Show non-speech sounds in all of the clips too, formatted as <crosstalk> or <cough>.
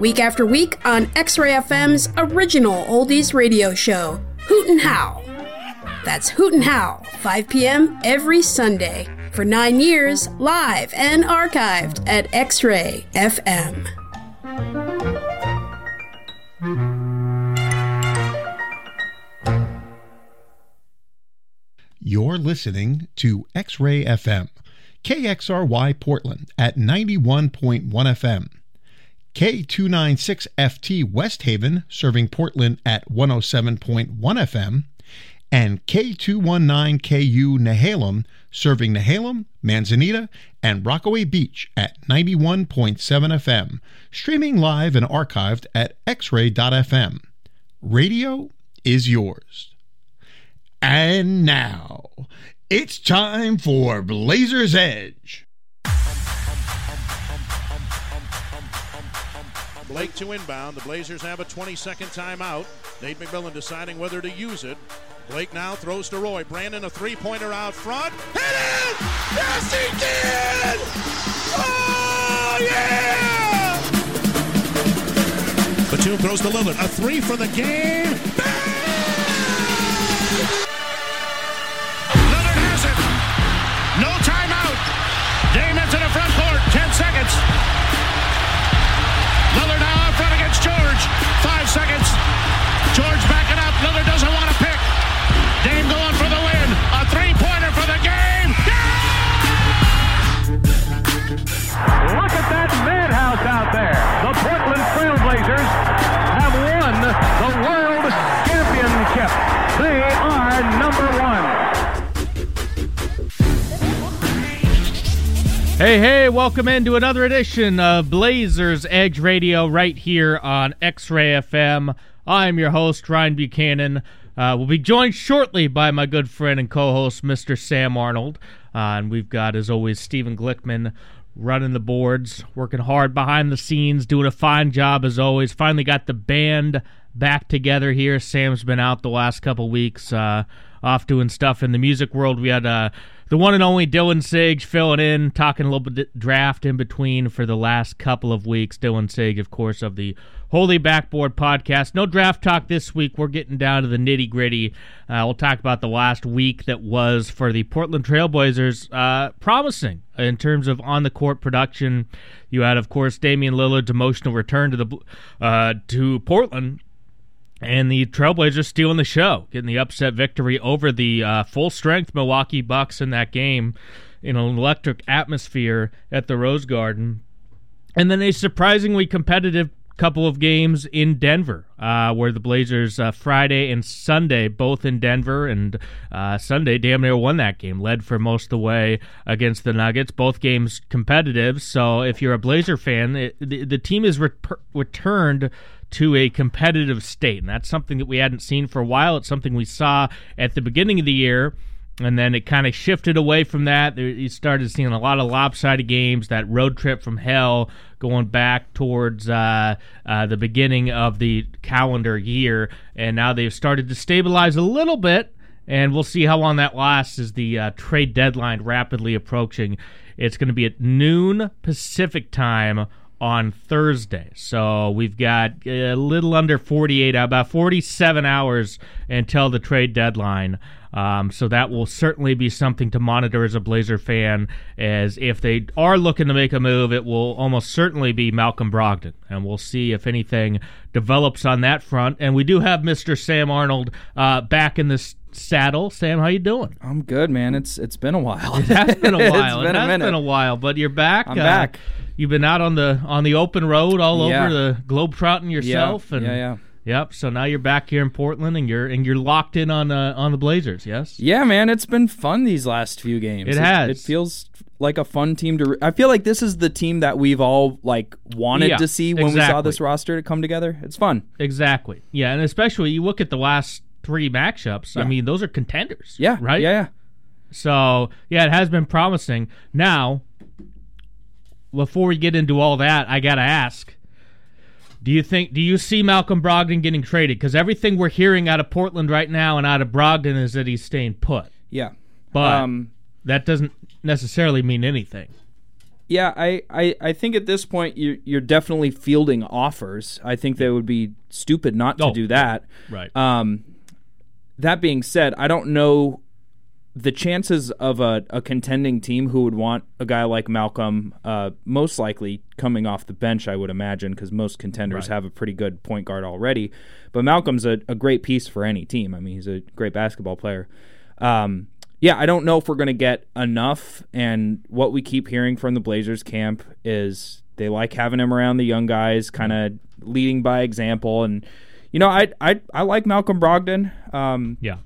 week after week on X Ray FM's original oldies radio show, Hoot and How. That's Hoot and How, 5 p.m. every Sunday. For nine years, live and archived at X Ray FM. You're listening to X Ray FM, KXRY Portland at 91.1 FM, K296FT West Haven serving Portland at 107.1 FM, and K219KU Nehalem serving Nehalem, Manzanita, and Rockaway Beach at 91.7 FM, streaming live and archived at xray.fm. Radio is yours. And now, it's time for Blazers Edge. Blake to inbound. The Blazers have a 20 second timeout. Nate McMillan deciding whether to use it. Blake now throws to Roy. Brandon, a three pointer out front. Hit it! Yes, he did! Oh, yeah! Batum throws to Lillard. A three for the game. Lillard has it. No timeout. Dame into the front court. 10 seconds. George. Five seconds. George backing up. Lillard doesn't want to pick. Dame going Hey, hey, welcome into another edition of Blazers Edge Radio right here on X Ray FM. I'm your host, Ryne Buchanan. Uh, we'll be joined shortly by my good friend and co host, Mr. Sam Arnold. Uh, and we've got, as always, Stephen Glickman running the boards, working hard behind the scenes, doing a fine job as always. Finally got the band back together here. Sam's been out the last couple weeks, uh, off doing stuff in the music world. We had uh, the one and only Dylan Sage filling in, talking a little bit draft in between for the last couple of weeks. Dylan Sage, of course, of the Holy Backboard podcast. No draft talk this week. We're getting down to the nitty gritty. Uh, we'll talk about the last week that was for the Portland Trailblazers. Uh, promising in terms of on the court production. You had, of course, Damian Lillard's emotional return to the uh, to Portland and the Trailblazers stealing the show, getting the upset victory over the uh, full strength Milwaukee Bucks in that game in an electric atmosphere at the Rose Garden. And then a surprisingly competitive couple of games in Denver, uh, where the Blazers uh, Friday and Sunday both in Denver, and uh, Sunday damn near won that game, led for most of the way against the Nuggets. Both games competitive. So if you're a Blazer fan, it, the, the team is re- returned to a competitive state, and that's something that we hadn't seen for a while. It's something we saw at the beginning of the year and then it kind of shifted away from that. You started seeing a lot of lopsided games. That road trip from hell going back towards uh, uh, the beginning of the calendar year, and now they've started to stabilize a little bit. And we'll see how long that lasts as the uh, trade deadline rapidly approaching. It's going to be at noon Pacific time on Thursday. So we've got a little under 48, about 47 hours until the trade deadline. Um, so that will certainly be something to monitor as a Blazer fan. As if they are looking to make a move, it will almost certainly be Malcolm Brogdon, and we'll see if anything develops on that front. And we do have Mr. Sam Arnold uh, back in this saddle. Sam, how you doing? I'm good, man. It's it's been a while. It has been a <laughs> while. it's been it a has minute. been a while, but you're back. I'm Uh, back. You've been out on the on the open road all Yeah. over the globe trotting yourself, yeah, and yeah, yeah. Yep. So now you're back here in Portland, and you're and you're locked in on uh, on the Blazers. Yes. Yeah, man, it's been fun these last few games. It has. It, feels like a fun team to. I feel like this is the team that we've all like wanted Yeah, to see when we saw this roster to come together. It's fun. Exactly. Yeah, and especially you look at the last three matchups. I mean, those are contenders. Yeah. Right. Yeah. Yeah. So yeah, it has been promising. Now, before we get into all that, I gotta ask: Do you think? Do you see Malcolm Brogdon getting traded? Because everything we're hearing out of Portland right now and out of Brogdon is that he's staying put. Yeah. But um, that doesn't necessarily mean anything. Yeah, I, I, I think at this point you're, you're definitely fielding offers. I think that would be stupid not to Oh, do that. Right. Um, that being said, I don't know the chances of a, a contending team who would want a guy like Malcolm, uh, most likely coming off the bench, I would imagine, because most contenders Right. have a pretty good point guard already. But Malcolm's a, a great piece for any team. I mean, he's a great basketball player. Um, yeah, I don't know if we're going to get enough. And what we keep hearing from the Blazers camp is they like having him around the young guys, kind of leading by example. And you know, I I I like Malcolm Brogdon. Um, yeah.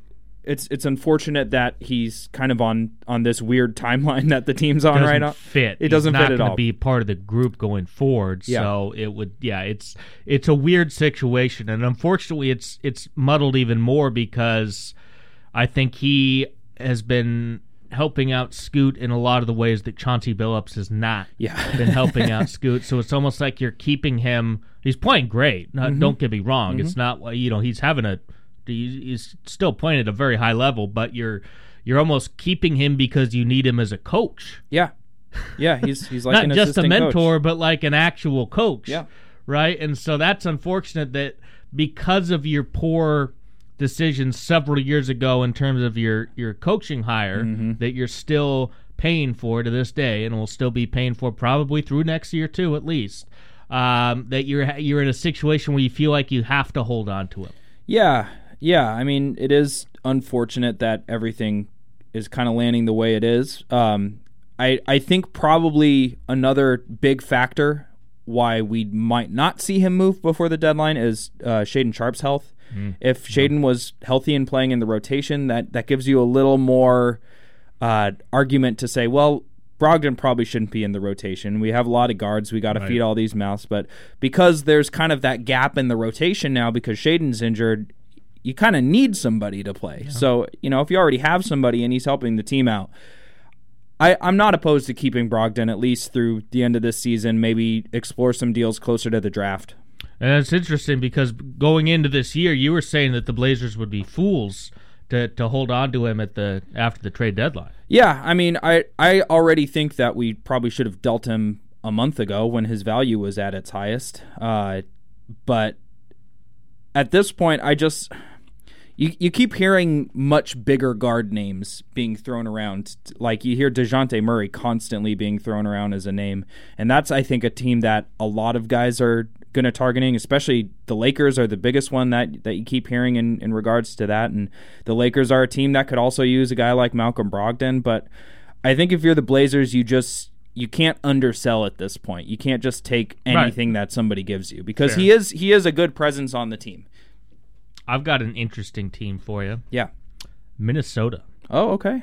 It's it's unfortunate that he's kind of on on this weird <laughs> timeline that the team's on doesn't right now. fit. It doesn't fit at all. Be part of the group going forward. Yeah. So it would. Yeah. It's it's a weird situation, and unfortunately, it's it's muddled even more because I think he has been helping out Scoot in a lot of the ways that Chauncey Billups has not Yeah. <laughs> been helping out <laughs> Scoot. So it's almost like you're keeping him. He's playing great. Not, Mm-hmm. Don't get me wrong. It's not you know he's having a he's still playing at a very high level, but you're you're almost keeping him because you need him as a coach, yeah, yeah, he's he's like not an just a mentor, coach. but like an actual coach. Yeah. right. And so that's unfortunate that because of your poor decisions several years ago in terms of your your coaching hire, Mm-hmm. that you're still paying for to this day, and will still be paying for probably through next year too, at least. Um, that you're you're in a situation where you feel like you have to hold on to him. Yeah, yeah. I mean, it is unfortunate that everything is kind of landing the way it is. Um, I I think probably another big factor why we might not see him move before the deadline is uh, Shaedon Sharpe's health. If Shaedon was healthy and playing in the rotation, that that gives you a little more uh, argument to say, well, Brogdon probably shouldn't be in the rotation. We have a lot of guards. We got to feed all these mouths. But because there's kind of that gap in the rotation now because Shaedon's injured, you kind of need somebody to play. So, you know, if you already have somebody and he's helping the team out, I, I'm not opposed to keeping Brogdon at least through the end of this season, maybe explore some deals closer to the draft. And it's interesting because going into this year, you were saying that the Blazers would be fools to, to hold on to him at the after the trade deadline. Yeah, I mean, I I already think that we probably should have dealt him a month ago when his value was at its highest. Uh, but at this point, I just you you keep hearing much bigger guard names being thrown around. Like you hear Dejounte Murray constantly being thrown around as a name, and that's I think a team that a lot of guys are going to targeting. Especially the Lakers are the biggest one that that you keep hearing in in regards to that. And the Lakers are a team that could also use a guy like Malcolm Brogdon. But I think if you're the Blazers, you just you can't undersell at this point. You can't just take anything that somebody gives you because Fair. he is he is a good presence on the team. I've got an interesting team for you. Yeah. Minnesota. Oh, okay.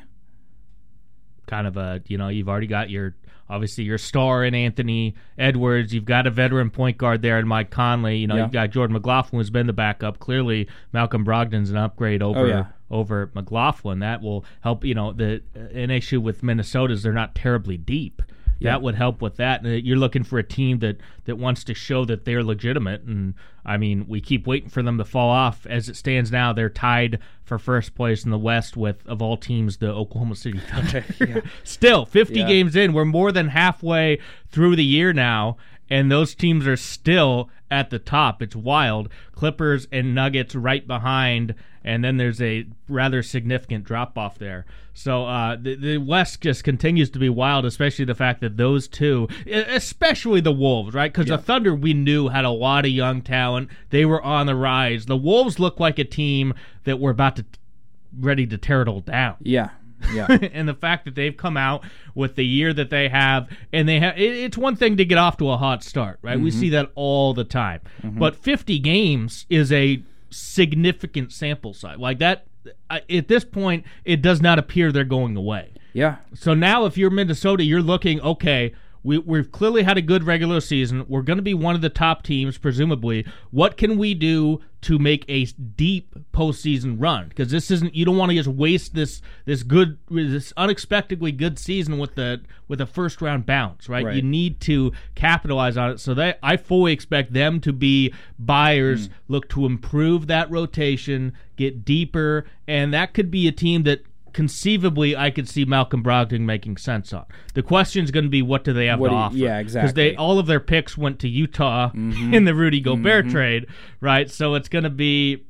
Kind of a, you know, you've already got your obviously your star in Anthony Edwards. You've got a veteran point guard there in Mike Conley. You know, Yeah. you've got Jordan McLaughlin who's been the backup. Clearly, Malcolm Brogdon's an upgrade over Oh, yeah. over McLaughlin. That will help. You know, the uh, an issue with Minnesota is they're not terribly deep. That would help with that. Uh, you're looking for a team that that wants to show that they're legitimate. And I mean, we keep waiting for them to fall off. As it stands now, they're tied for first place in the West with, of all teams, the Oklahoma City <laughs> Thunder. <laughs> Still, 50 Yeah. games in, we're more than halfway through the year now, and those teams are still at the top. It's wild. Clippers and Nuggets right behind, and then there's a rather significant drop off there. So uh, the, the West just continues to be wild, especially the fact that those two, especially the Wolves, right? Because the Thunder we knew had a lot of young talent. They were on the rise. The Wolves look like a team that we're about to ready to tear it all down Yeah. Yeah. <laughs> and the fact that they've come out with the year that they have, and they have, it, it's one thing to get off to a hot start, right? We mm-hmm. see that all the time, mm-hmm. but 50 games is a significant sample size. Like that, I- at this point, it does not appear they're going away. yeah. So now, if you're Minnesota, you're looking okay. We, we've clearly had a good regular season. We're going to be one of the top teams, presumably. What can we do to make a deep postseason run? Because this isn't. You don't want to just waste this this good, this unexpectedly good season with the with a first round bounce, right? Right. You need to capitalize on it. So they, I fully expect them to be buyers, mm. look to improve that rotation, get deeper, and that could be a team that conceivably I could see Malcolm Brogdon making sense on. The question is going to be what do they have What to you- offer? yeah, exactly. Because they all of their picks went to Utah mm-hmm. in the Rudy Gobert mm-hmm. trade, right? So it's going to be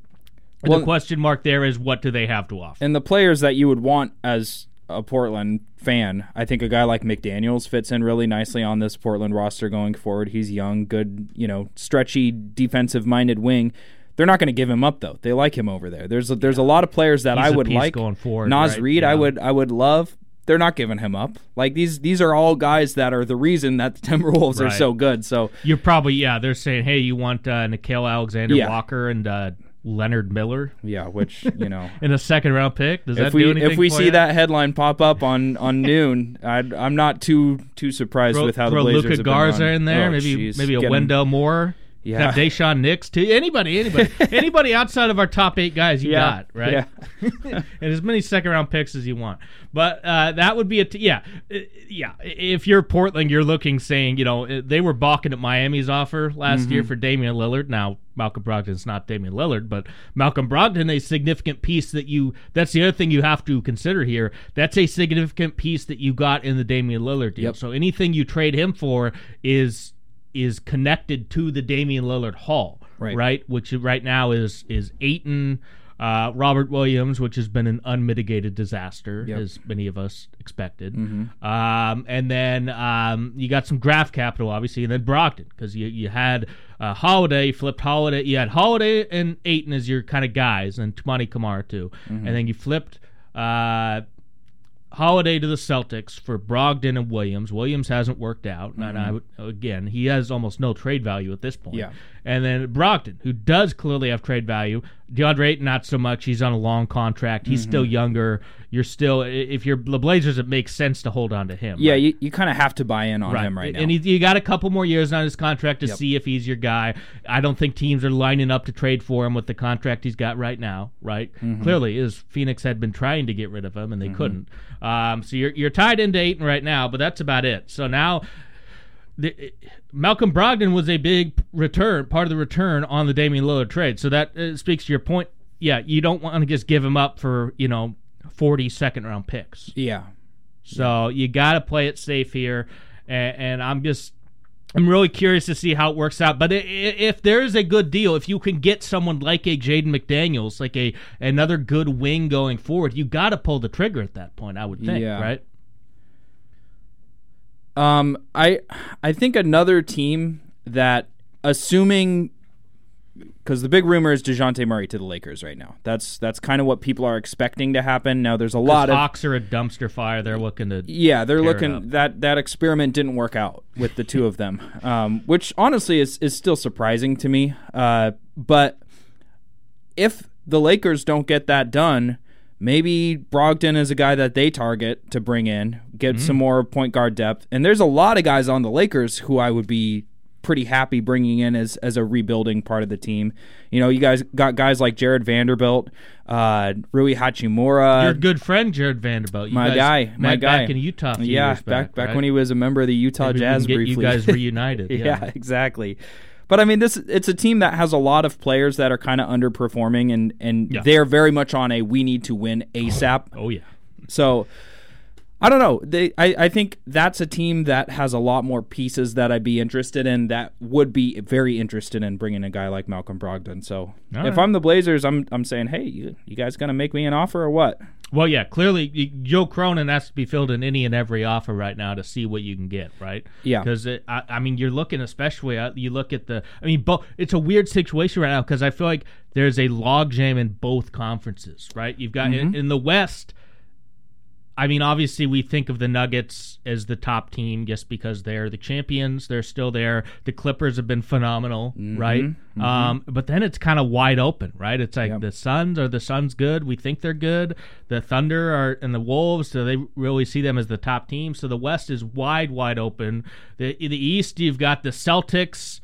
Well- the question mark there is what do they have to offer? And the players that you would want as a Portland fan, I think a guy like McDaniels fits in really nicely on this Portland roster going forward. He's young, good, you know, stretchy, defensive-minded wing. They're not going to give him up though. They like him over there. There's a, there's a lot of players that He's I would like going forward, Naz right? Reid, I would I would love. They're not giving him up. Like these these are all guys that are the reason that the <laughs> Timberwolves are so good. So You're probably yeah. They're saying, hey, you want uh, Nickeil Alexander Yeah. Walker and uh, Leonard Miller yeah, which you know. <laughs> in a second round pick. Does that if we do anything if we see you? that headline pop up on on <laughs> noon, I'd, I'm not too too surprised throw, with how throw the Blazers Luka Garza in there, Oh, maybe jeez. maybe a Get him- Wendell Moore. Yeah. Have Daishen Nix too. Anybody, anybody, <laughs> anybody outside of our top eight guys, you Yeah, got right. yeah. <laughs> and as many second round picks as you want. But uh, that would be a t- yeah, Uh, yeah. If you're Portland, you're looking saying you know uh, they were balking at Miami's offer last Mm-hmm. year for Damian Lillard. Now Malcolm Brogdon's not Damian Lillard, but Malcolm Brogdon a significant piece that you. That's the other thing you have to consider here. That's a significant piece that you got in the Damian Lillard deal. Yep. So anything you trade him for is is connected to the Damian Lillard haul, Right. right? Which right now is is Ayton, uh, Robert Williams, which has been an unmitigated disaster, Yep. as many of us expected. Um, and then um, you got some draft capital, obviously, and then Brogdon because you you had uh, Holiday, you flipped Holiday, you had Holiday and Ayton as your kind of guys, and Toumani Camara too, and then you flipped. Uh, Holiday to the Celtics for Brogdon and Williams. Williams hasn't worked out, and I mm-hmm. would, again he has almost no trade value at this point. Yeah. And then Brogdon, who does clearly have trade value. DeAndre Ayton, not so much. He's on a long contract. He's still younger. You're still if you're the Blazers, it makes sense to hold on to him. Yeah, right? you, you kind of have to buy in on him right now. And he, you got a couple more years on his contract to Yep. see if he's your guy. I don't think teams are lining up to trade for him with the contract he's got right now. Right? Mm-hmm. Clearly, is Phoenix had been trying to get rid of him and they couldn't. Um, so you're you're tied into Ayton right now, but that's about it. So now. The, Malcolm Brogdon was a big return, part of the return on the Damian Lillard trade. So that uh, speaks to your point. Yeah, you don't want to just give him up for you know 40 second round picks. yeah, So you got to play it safe here, and, and I'm just I'm really curious to see how it works out. But if there is a good deal, if you can get someone like a Jaden McDaniels, like a another good wing going forward, you got to pull the trigger at that point. I would think, Yeah. right? Um, I I think another team that, assuming, because the big rumor is Dejounte Murray to the Lakers right now. That's that's kind of what people are expecting to happen. Now there's a lot of Hawks are a dumpster fire. They're looking to yeah, they're looking that that experiment didn't work out with the two of them, um, which honestly is is still surprising to me. Uh, but if the Lakers don't get that done, maybe Brogdon is a guy that they target to bring in, get Mm-hmm. some more point guard depth. And there's a lot of guys on the Lakers who I would be pretty happy bringing in as as a rebuilding part of the team. You know, you guys got guys like Jarred Vanderbilt, uh, Rui Hachimura. your good friend Jarred Vanderbilt. You my guy, my guy back in Utah. Yeah, back, back right? when he was a member of the Utah Maybe Jazz briefly. You guys <laughs> reunited. yeah. yeah. exactly. But I mean, this it's a team that has a lot of players that are kind of underperforming, and and Yeah. they're very much on a we need to win ASAP. Oh yeah. So I don't know. They I, I think that's a team that has a lot more pieces that I'd be interested in. That would be very interested in bringing a guy like Malcolm Brogdon. So All if right. I'm the Blazers, I'm I'm saying, hey, you, you guys gonna make me an offer or what? Well, yeah, clearly Joe Cronin has to be filled in any and every offer right now to see what you can get, right? Yeah. Because I, I mean, you're looking, especially uh, you look at the. I mean, bo- it's a weird situation right now because I feel like there's a logjam in both conferences, right? You've got in, in the West. I mean, obviously, we think of the Nuggets as the top team just because they're the champions. They're still there. The Clippers have been phenomenal, right? Um, but then it's kind of wide open, right? It's like Yep. the Suns are the Suns good? We think they're good. The Thunder are and the Wolves. Do they really see them as the top team? So the West is wide, wide open. The the East, you've got the Celtics.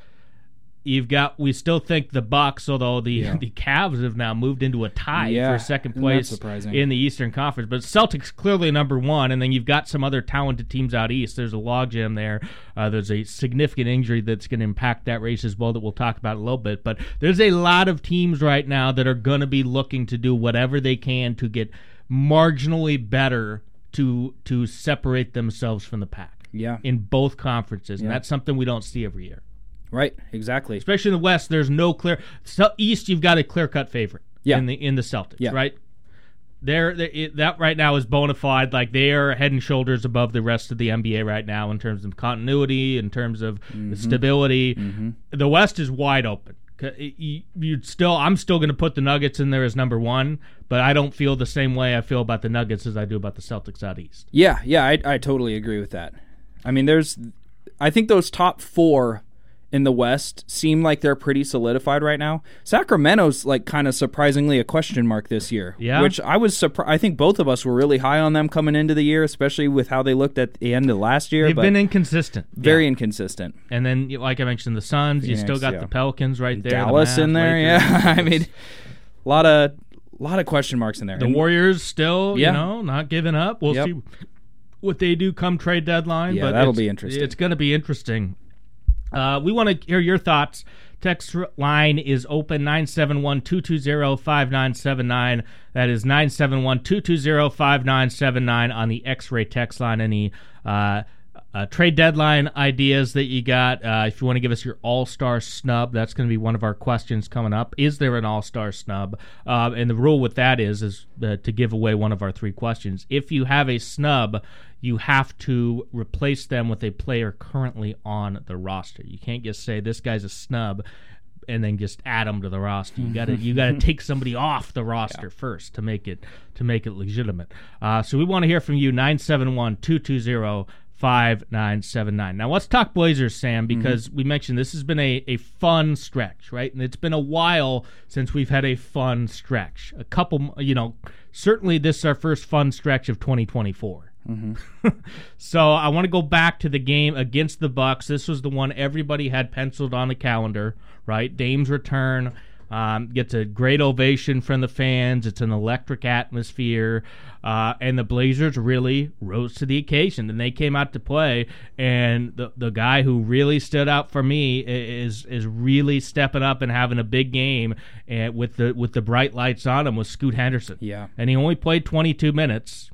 You've got. We still think the Bucks, although the <laughs> the Cavs have now moved into a tie Yeah, for second place in the Eastern Conference. But Celtics clearly number one, and then you've got some other talented teams out east. There's a logjam there. Uh, there's a significant injury that's going to impact that race as well that we'll talk about in a little bit. But there's a lot of teams right now that are going to be looking to do whatever they can to get marginally better to to separate themselves from the pack. Yeah. In both conferences, and that's something we don't see every year. Right. Exactly. Especially in the West, there's no clear. East, you've got a clear cut favorite. Yeah. In the in the Celtics, Yeah. right? They're, they it, that right now is bona fide. Like they are head and shoulders above the rest of the NBA right now in terms of continuity, in terms of Mm-hmm. stability. The West is wide open. You you'd still, I'm still going to put the Nuggets in there as number one, but I don't feel the same way I feel about the Nuggets as I do about the Celtics out east. Yeah, yeah, I, I totally agree with that. I mean, there's, I think those top four in the West seem like they're pretty solidified right now. Sacramento's like kind of surprisingly a question mark this year. Yeah. which I was surprised. I think both of us were really high on them coming into the year, especially with how they looked at the end of last year. They've but been inconsistent, very Yeah. inconsistent. And then, like I mentioned, the Suns. you still got yeah. the Pelicans right there. the Dallas in there, Lakers. yeah. <laughs> I mean, a lot of, A lot of question marks in there. The And- Warriors still, Yeah. you know, not giving up. We'll Yep. see what they do come trade deadline. Yeah, but that'll be interesting. It's going to be interesting. Uh, we want to hear your thoughts. Text line is open 971 220 5979. That is 971 220 5979 on the X ray text line. Any uh, uh, trade deadline ideas that you got? Uh, if you want to give us your all star snub, that's going to be one of our questions coming up. Is there an all star snub? Uh, and the rule with that is is uh, to give away one of our three questions. If you have a snub, you have to replace them with a player currently on the roster. You can't just say this guy's a snub and then just add them to the roster. You gotta you gotta <laughs> take somebody off the roster first to make it to make it legitimate. Uh, so we want to hear from you 971-220-5979. Now let's talk Blazers, Sam, because we mentioned this has been a, a fun stretch, right? And it's been a while since we've had a fun stretch. A couple, you know, certainly this is our first fun stretch of 2024. <laughs> So I want to go back to the game against the Bucks. This was the one everybody had penciled on the calendar, right? Dame's return um, gets a great ovation from the fans. It's an electric atmosphere, uh, and the Blazers really rose to the occasion. And they came out to play. And the the guy who really stood out for me is is really stepping up and having a big game. And with the with the bright lights on him was Scoot Henderson. Yeah. and he only played 22 minutes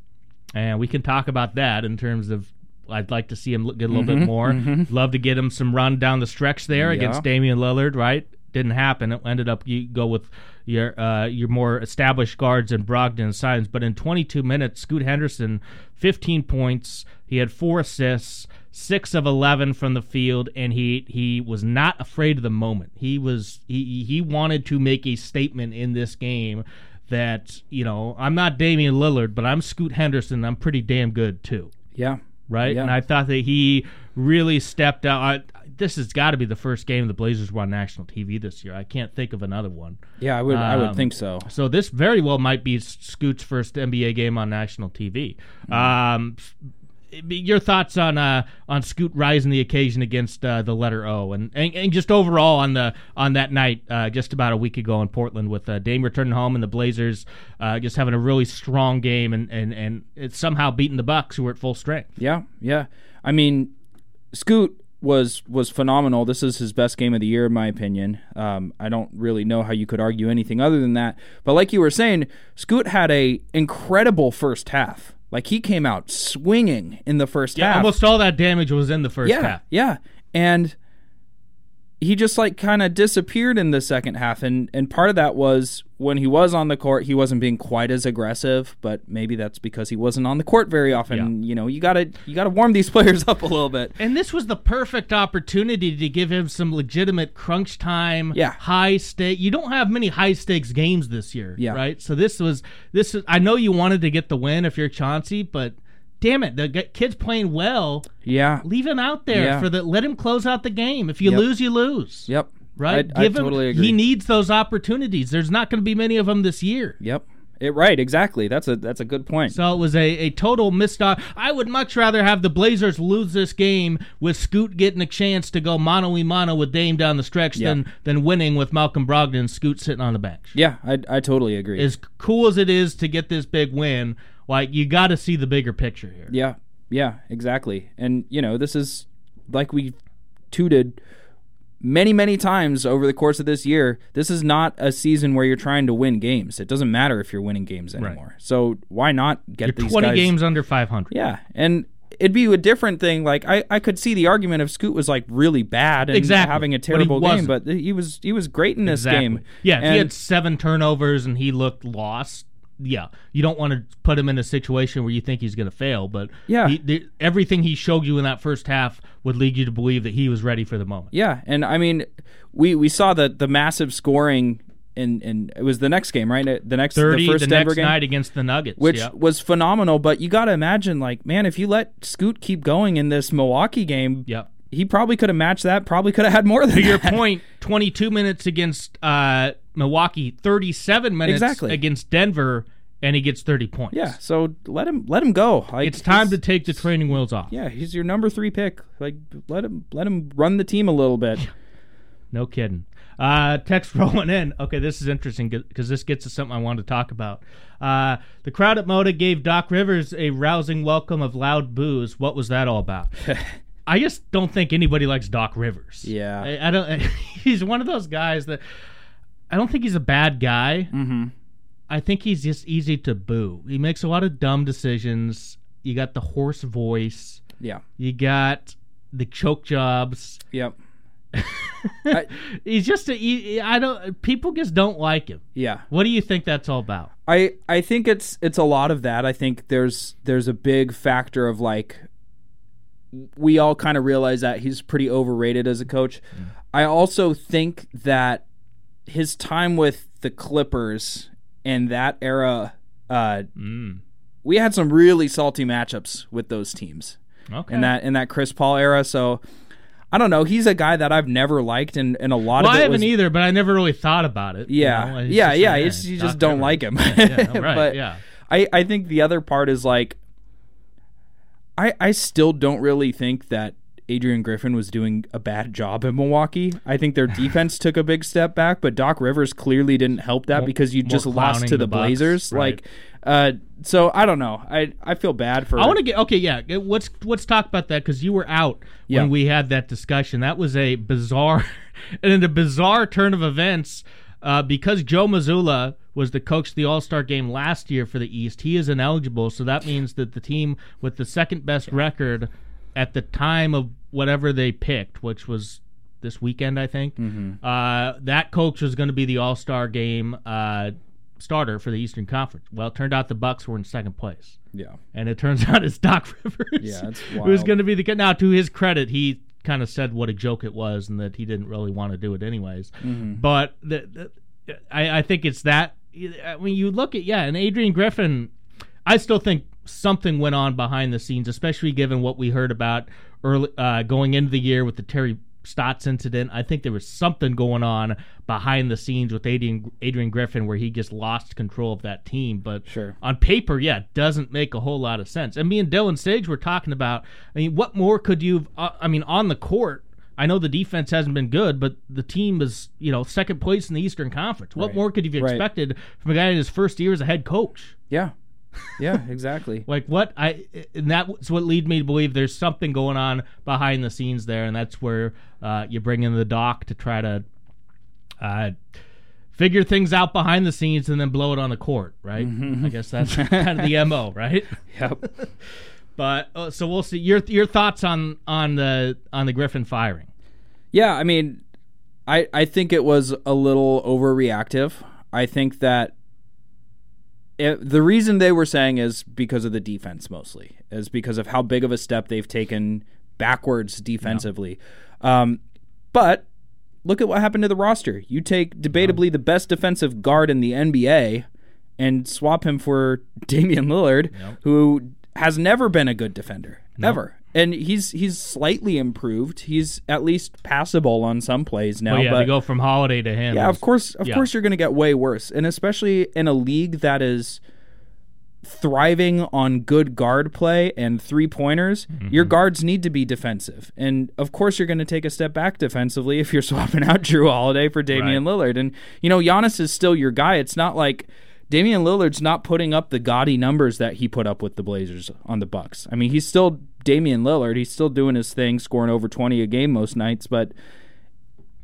and we can talk about that in terms of I'd like to see him get a little bit more. Love to get him some run down the stretch there Yeah. against Damian Lillard. Right? Didn't happen. It ended up you go with your uh, your more established guards and Brogdon and. But in 22 minutes, Scoot Henderson, 15 points. He had four assists, six of 11 from the field, and he he was not afraid of the moment. He was he he wanted to make a statement in this game that you know I'm not Damian Lillard, but I'm Scoot Henderson. I'm pretty damn good too, Yeah. right? Yeah. And I thought that he really stepped out. I, this has got to be the first game the Blazers were on national TV this year. I can't think of another one. Yeah, I would. I would Um, think so. So this very well might be Scoot's first NBA game on national TV. Um, your thoughts on uh, on Scoot rising the occasion against uh, the letter O, and, and and just overall on the on that night, uh, just about a week ago in Portland, with uh, Dame returning home and the Blazers uh, just having a really strong game, and and and somehow beating the Bucks, who were at full strength. Yeah, yeah. I mean, Scoot was was phenomenal. This is his best game of the year, in my opinion. Um, I don't really know how you could argue anything other than that. But like you were saying, Scoot had a incredible first half. Like he came out swinging in the first Yeah, half. almost all that damage was in the first yeah, half. yeah, and he just like kind of disappeared in the second half and and part of that was when he was on the court he wasn't being quite as aggressive but maybe that's because he wasn't on the court very often you know you got to you got to warm these <laughs> players up a little bit And this was the perfect opportunity to give him some legitimate crunch time, Yeah. high stake. You don't have many high stakes games this year, Yeah. right? So this was this is. I know you wanted to get the win if you're Chauncey, but damn it, the kid's playing well. yeah Leave him out there Yeah. for the. Let him close out the game. If you Yep. lose, you lose. yep Right? I, I Give him. totally agree He needs those opportunities. There's not going to be many of them this year. yep it right exactly that's a that's a good point So it was a, a total missed op- I would much rather have the Blazers lose this game with Scoot getting a chance to go mano a mano with Dame down the stretch Yeah. than than winning with Malcolm Brogdon and Scoot sitting on the bench. yeah I, I totally agree As cool as it is to get this big win, like you got to see the bigger picture here. Yeah, yeah, exactly. And you know, this is like we tooted many, many times over the course of this year, this is not a season where you're trying to win games. It doesn't matter if you're winning games anymore. So why not get You're these 20 guys? games under 500. Yeah, and it'd be a different thing. Like I, I could see the argument if Scoot was like really bad and Exactly, having a but terrible game, but he was he was great in this Exactly. game. Yeah, and, he had seven turnovers and he looked lost, yeah, you don't want to put him in a situation where you think he's going to fail. But Yeah. he, the, everything he showed you in that first half would lead you to believe that he was ready for the moment. yeah, and I mean, we we saw the the massive scoring. And, in it was the next game, right? The next, Thirty the the, first Denver next game, night against the Nuggets, which yeah. was phenomenal. But you got to imagine, like, man, if you let Scoot keep going in this Milwaukee game, Yep. he probably could have matched that. Probably could have had more than To your that. point, 22 minutes against uh, Milwaukee, 37 minutes Exactly. against Denver, and he gets 30 points. Yeah, so let him let him go. Like, It's time to take the training wheels off. Yeah, he's your number three pick. Like, let him let him run the team a little bit. <laughs> No kidding. Uh, text <laughs> rolling in. Okay, this is interesting because this gets to something I wanted to talk about. Uh, the crowd at Moda gave Doc Rivers a rousing welcome of loud boos. What was that all about? <laughs> I just don't think anybody likes Doc Rivers. Yeah. I, I don't. He's one of those guys that I don't think he's a bad guy. mm-hmm. I think he's just easy to boo. He makes a lot of dumb decisions. You got the hoarse voice. Yeah. You got the choke jobs. Yep. <laughs> I- He's just a. he- I don't. People just don't like him. Yeah. What do you think that's all about? I I think it's it's a lot of that. I think there's there's a big factor of like we all kind of realize that he's pretty overrated as a coach. I also think that his time with the Clippers and that era uh Mm. we had some really salty matchups with those teams. Okay. in that in that Chris Paul era. So I don't know. He's a guy that I've never liked, and, and a lot well, of I haven't was either, but I never really thought about it. you yeah, know? Yeah, just yeah. It's eh, you just don't Rivers. like him. Yeah, yeah, <laughs> right. but yeah. I I think the other part is like I I still don't really think that Adrian Griffin was doing a bad job in Milwaukee. I think their defense took a big step back, but Doc Rivers clearly didn't help that More- because you just lost to the the, Bucks, Blazers. right. Like, uh, so I don't know. I I feel bad for. I want to get okay. Yeah, let's let's talk about that because you were out Yeah. when we had that discussion. That was a bizarre <laughs> and in a bizarre turn of events uh, because Joe Mazzulla was the coach of the All Star game last year for the East. He is ineligible, so that means that the team with the second best record at the time of whatever they picked, which was this weekend, I think, Mm-hmm. uh, that coach was going to be the All Star game. Uh, starter for the Eastern Conference. Well, it turned out the Bucks were in second place Yeah. and it turns <laughs> out it's Doc Rivers. Yeah, that's <laughs> Who's going to be the now? To his credit, he kind of said what a joke it was and that he didn't really want to do it anyways. Mm-hmm. But the, the, I, I think it's that. I mean, you look at yeah, and Adrian Griffin. I still think something went on behind the scenes, especially given what we heard about early uh, going into the year with the Terry Stotts incident. I think there was something going on behind the scenes with Adrian Adrian Griffin where he just lost control of that team. But Sure. on paper, yeah, it doesn't make a whole lot of sense. And me and Dylan Sage were talking about. I mean, what more could you? Uh, I mean, on the court. I know the defense hasn't been good, but the team is, you know, second place in the Eastern Conference. What Right. more could you have Right. expected from a guy in his first year as a head coach? Yeah. Yeah. Exactly. <laughs> Like what I and that's what lead me to believe there's something going on behind the scenes there, and that's where uh, you bring in the doc to try to uh, figure things out behind the scenes and then blow it on the court, right? I guess that's kind of the mo, <laughs> right? yep. <laughs> But uh, so we'll see your your thoughts on on the on the Griffin firing. Yeah, I mean, I I think it was a little overreactive. I think that it, the reason they were saying is because of the defense mostly, is because of how big of a step they've taken backwards defensively. Um, but look at what happened to the roster. You take debatably the best defensive guard in the NBA and swap him for <laughs> Damian Lillard, who has never been a good defender ever. And he's he's slightly improved. He's at least passable on some plays now. Oh yeah, but to go from Holiday to him. yeah, of course, of yeah. course, you're going to get way worse, and especially in a league that is thriving on good guard play and three pointers. Mm-hmm. Your guards need to be defensive, and of course, you're going to take a step back defensively if you're <laughs> swapping out Jrue Holiday for Damian Lillard. And you know, Giannis is still your guy. It's not like. Damian Lillard's not putting up the gaudy numbers that he put up with the Blazers on the Bucks. I mean, he's still Damian Lillard. He's still doing his thing, scoring over 20 a game most nights, but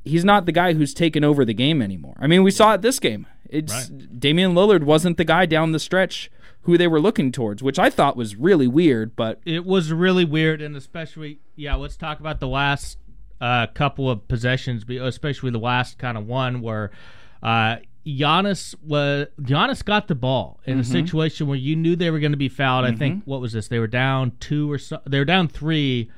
he's not the guy who's taken over the game anymore. I mean, we saw it this game. It's Damian Lillard wasn't the guy down the stretch who they were looking towards, which I thought was really weird. But it was really weird, and especially, yeah. Let's talk about the last uh, couple of possessions, especially the last kind of one where uh, Giannis was Giannis got the ball in a mm-hmm. situation where you knew they were going to be fouled. I think mm-hmm. what was this? They were down two or so. They were down three.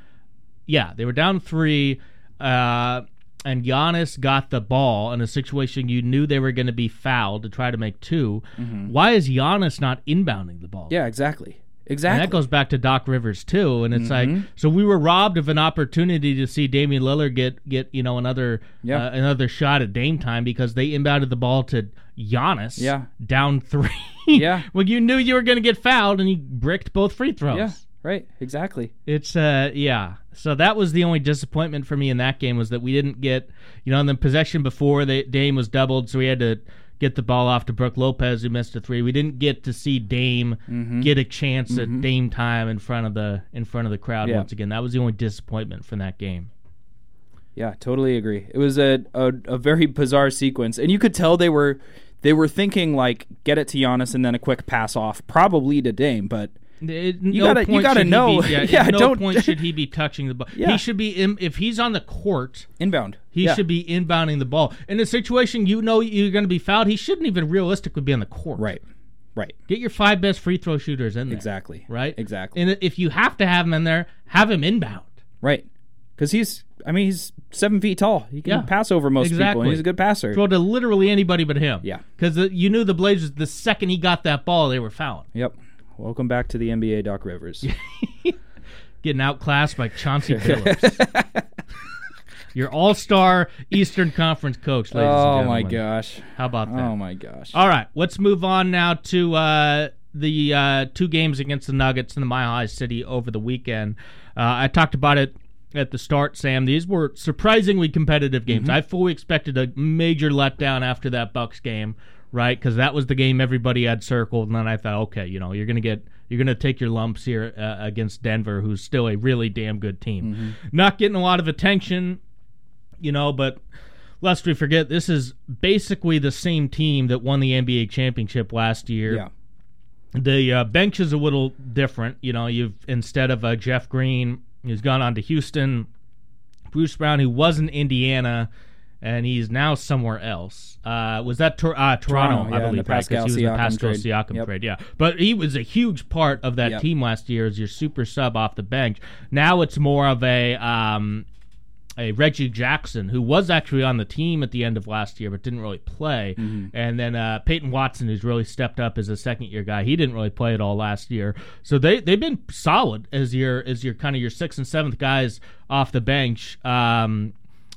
Yeah, they were down three. Uh, and Giannis got the ball in a situation you knew they were going to be fouled to try to make 2 mm-hmm. Why is Giannis not inbounding the ball? yeah, exactly, And exactly. that goes back to Doc Rivers too, and it's like so we were robbed of an opportunity to see Damian Lillard get get you know another Yeah. uh, another shot at Dame time because they inbounded the ball to Giannis, Yeah. down three, Yeah. <laughs> well you knew you were going to get fouled and he bricked both free throws. yeah, right, exactly. It's uh yeah. So that was the only disappointment for me in that game was that we didn't get you know in the possession before the Dame was doubled, so we had to get the ball off to Brook Lopez who missed a three. We didn't get to see Dame Mm-hmm. get a chance at Dame time in front of the in front of the crowd Yeah. once again. That was the only disappointment from that game. Yeah, totally agree. It was a, a a very bizarre sequence, and you could tell they were they were thinking like get it to Giannis and then a quick pass off, probably to Dame, but you gotta- you gotta know. yeah, <laughs> Yeah, at no don't- point <laughs> should he be touching the ball. Yeah. He should be in, if he's on the court. inbound. He Yeah. should be inbounding the ball. In a situation you know you're going to be fouled, he shouldn't even realistically be on the court. right, right, Get your five best free throw shooters in there. exactly, Right? exactly, And if you have to have him in there, have him inbound. right. Because he's, I mean, he's seven feet tall. He can Yeah, pass over most people, and he's a good passer. Throw to literally anybody but him. Yeah. Because you knew the Blazers, the second he got that ball, they were fouling. Yep. Welcome back to the NBA, Doc Rivers. <laughs> Getting outclassed by Chauncey <laughs> Billups. Your all star Eastern Conference coach, ladies and gentlemen. oh my gosh. How about that? Oh my gosh. All right, let's move on now to uh, the uh, two games against the Nuggets in the Mile High City over the weekend. Uh, I talked about it at the start, Sam. These were surprisingly competitive games. I fully expected a major letdown after that Bucks game, right? Because that was the game everybody had circled, and then I thought, okay, you know, you're gonna get. You're going to take your lumps here uh, against Denver, who's still a really damn good team. Not getting a lot of attention, you know, but lest we forget, this is basically the same team that won the NBA championship last year. yeah. The uh, bench is a little different. You know, you've instead of uh, Jeff Green, who's gone on to Houston, Bruce Brown, who was in Indiana, and he's now somewhere else. Uh, was that Tor- uh, Toronto, Toronto, I yeah, believe, right? Pascal he was in the Siakam Pascal trade. Siakam Yep. trade, yeah. But he was a huge part of that Yep. team last year as your super sub off the bench. Now it's more of a um, a Reggie Jackson who was actually on the team at the end of last year but didn't really play, and then uh, Peyton Watson who's really stepped up as a second year guy. He didn't really play at all last year, so they they've been solid as your as your kind of your sixth and seventh guys off the bench. Um,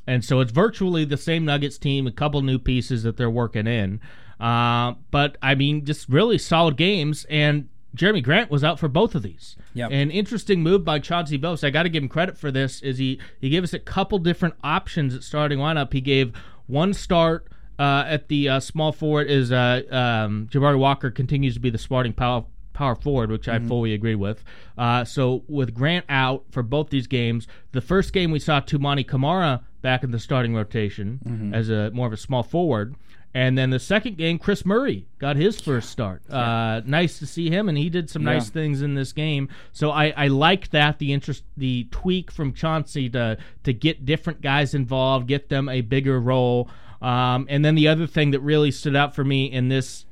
and so it's virtually the same Nuggets team, a couple new pieces that they're working in. Uh, but I mean, just really solid games. And Jerami Grant was out for both of these. Yep. An interesting move by Chauncey Billups. I got to give him credit for this. Is he he gave us a couple different options at starting lineup. He gave one start. Uh, at the uh, small forward is uh, um, Jabari Walker continues to be the starting power power forward, which I fully agree with. Uh, so with Grant out for both these games, the first game we saw Tumani Kamara back in the starting rotation as a more of a small forward. And then the second game, Kris Murray got his first start. Uh, nice to see him, and he did some nice things in this game. So I, I liked that the interest, the tweak from Chauncey to to get different guys involved, get them a bigger role. Um, and then the other thing that really stood out for me in this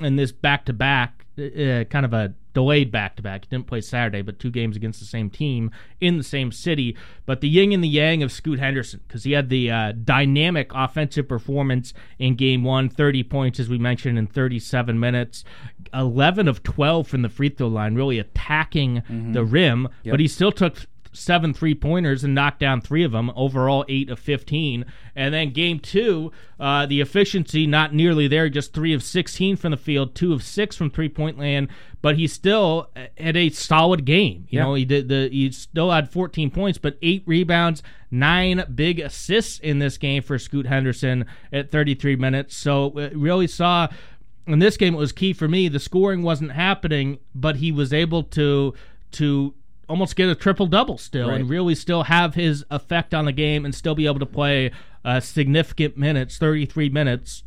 in this back to back, kind of a delayed back to back. He didn't play Saturday, but two games against the same team in the same city. But the yin and the yang of Scoot Henderson, because he had the uh, dynamic offensive performance in game one 30 points, as we mentioned, in 37 minutes, 11 of 12 from the free throw line, really attacking the rim. But he still took seven three pointers and knocked down three of them. Overall, eight of 15. And then game two, uh, the efficiency not nearly there, just three of 16 from the field, two of six from three point land. But he still had a solid game. You Yeah. know, he did the he still had 14 points, but eight rebounds, nine big assists in this game for Scoot Henderson at 33 minutes. So uh, really saw in this game it was key for me. The scoring wasn't happening, but he was able to to almost get a triple double still Right. and really still have his effect on the game and still be able to play uh, significant minutes, 33 minutes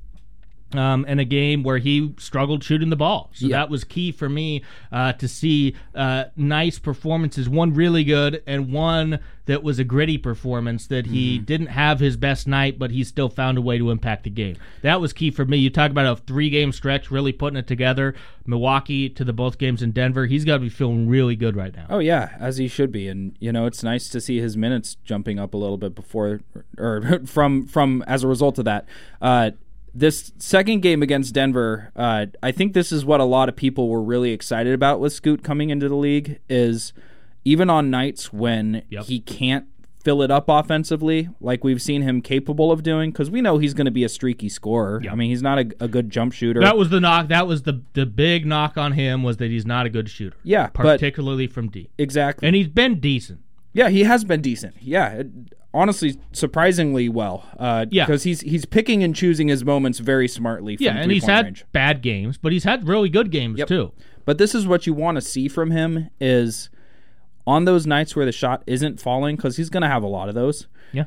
um, in a game where he struggled shooting the ball. So Yeah. that was key for me uh, to see uh, nice performances. One really good and one that was a gritty performance that he Mm-hmm. didn't have his best night, but he still found a way to impact the game. That was key for me. You talk about a three game stretch, really putting it together. Milwaukee to the both games in Denver. He's got to be feeling really good right now. Oh yeah, as he should be, and you know it's nice to see his minutes jumping up a little bit before or <laughs> from from as a result of that. Uh, this second game against Denver, uh, I think this is what a lot of people were really excited about with Scoot coming into the league. Is even on nights when Yep. he can't fill it up offensively, like we've seen him capable of doing, because we know he's going to be a streaky scorer. I mean, he's not a, a good jump shooter. That was the knock. That was the the big knock on him was that he's not a good shooter. Yeah, but- particularly from deep. exactly. And he's been decent. Yeah, he has been decent. Yeah, honestly, surprisingly well. Uh, Yeah. because he's he's picking and choosing his moments very smartly. From Yeah, and he's had range. bad games, but he's had really good games Yep. too. But this is what you want to see from him is on those nights where the shot isn't falling because he's going to have a lot of those. Yeah.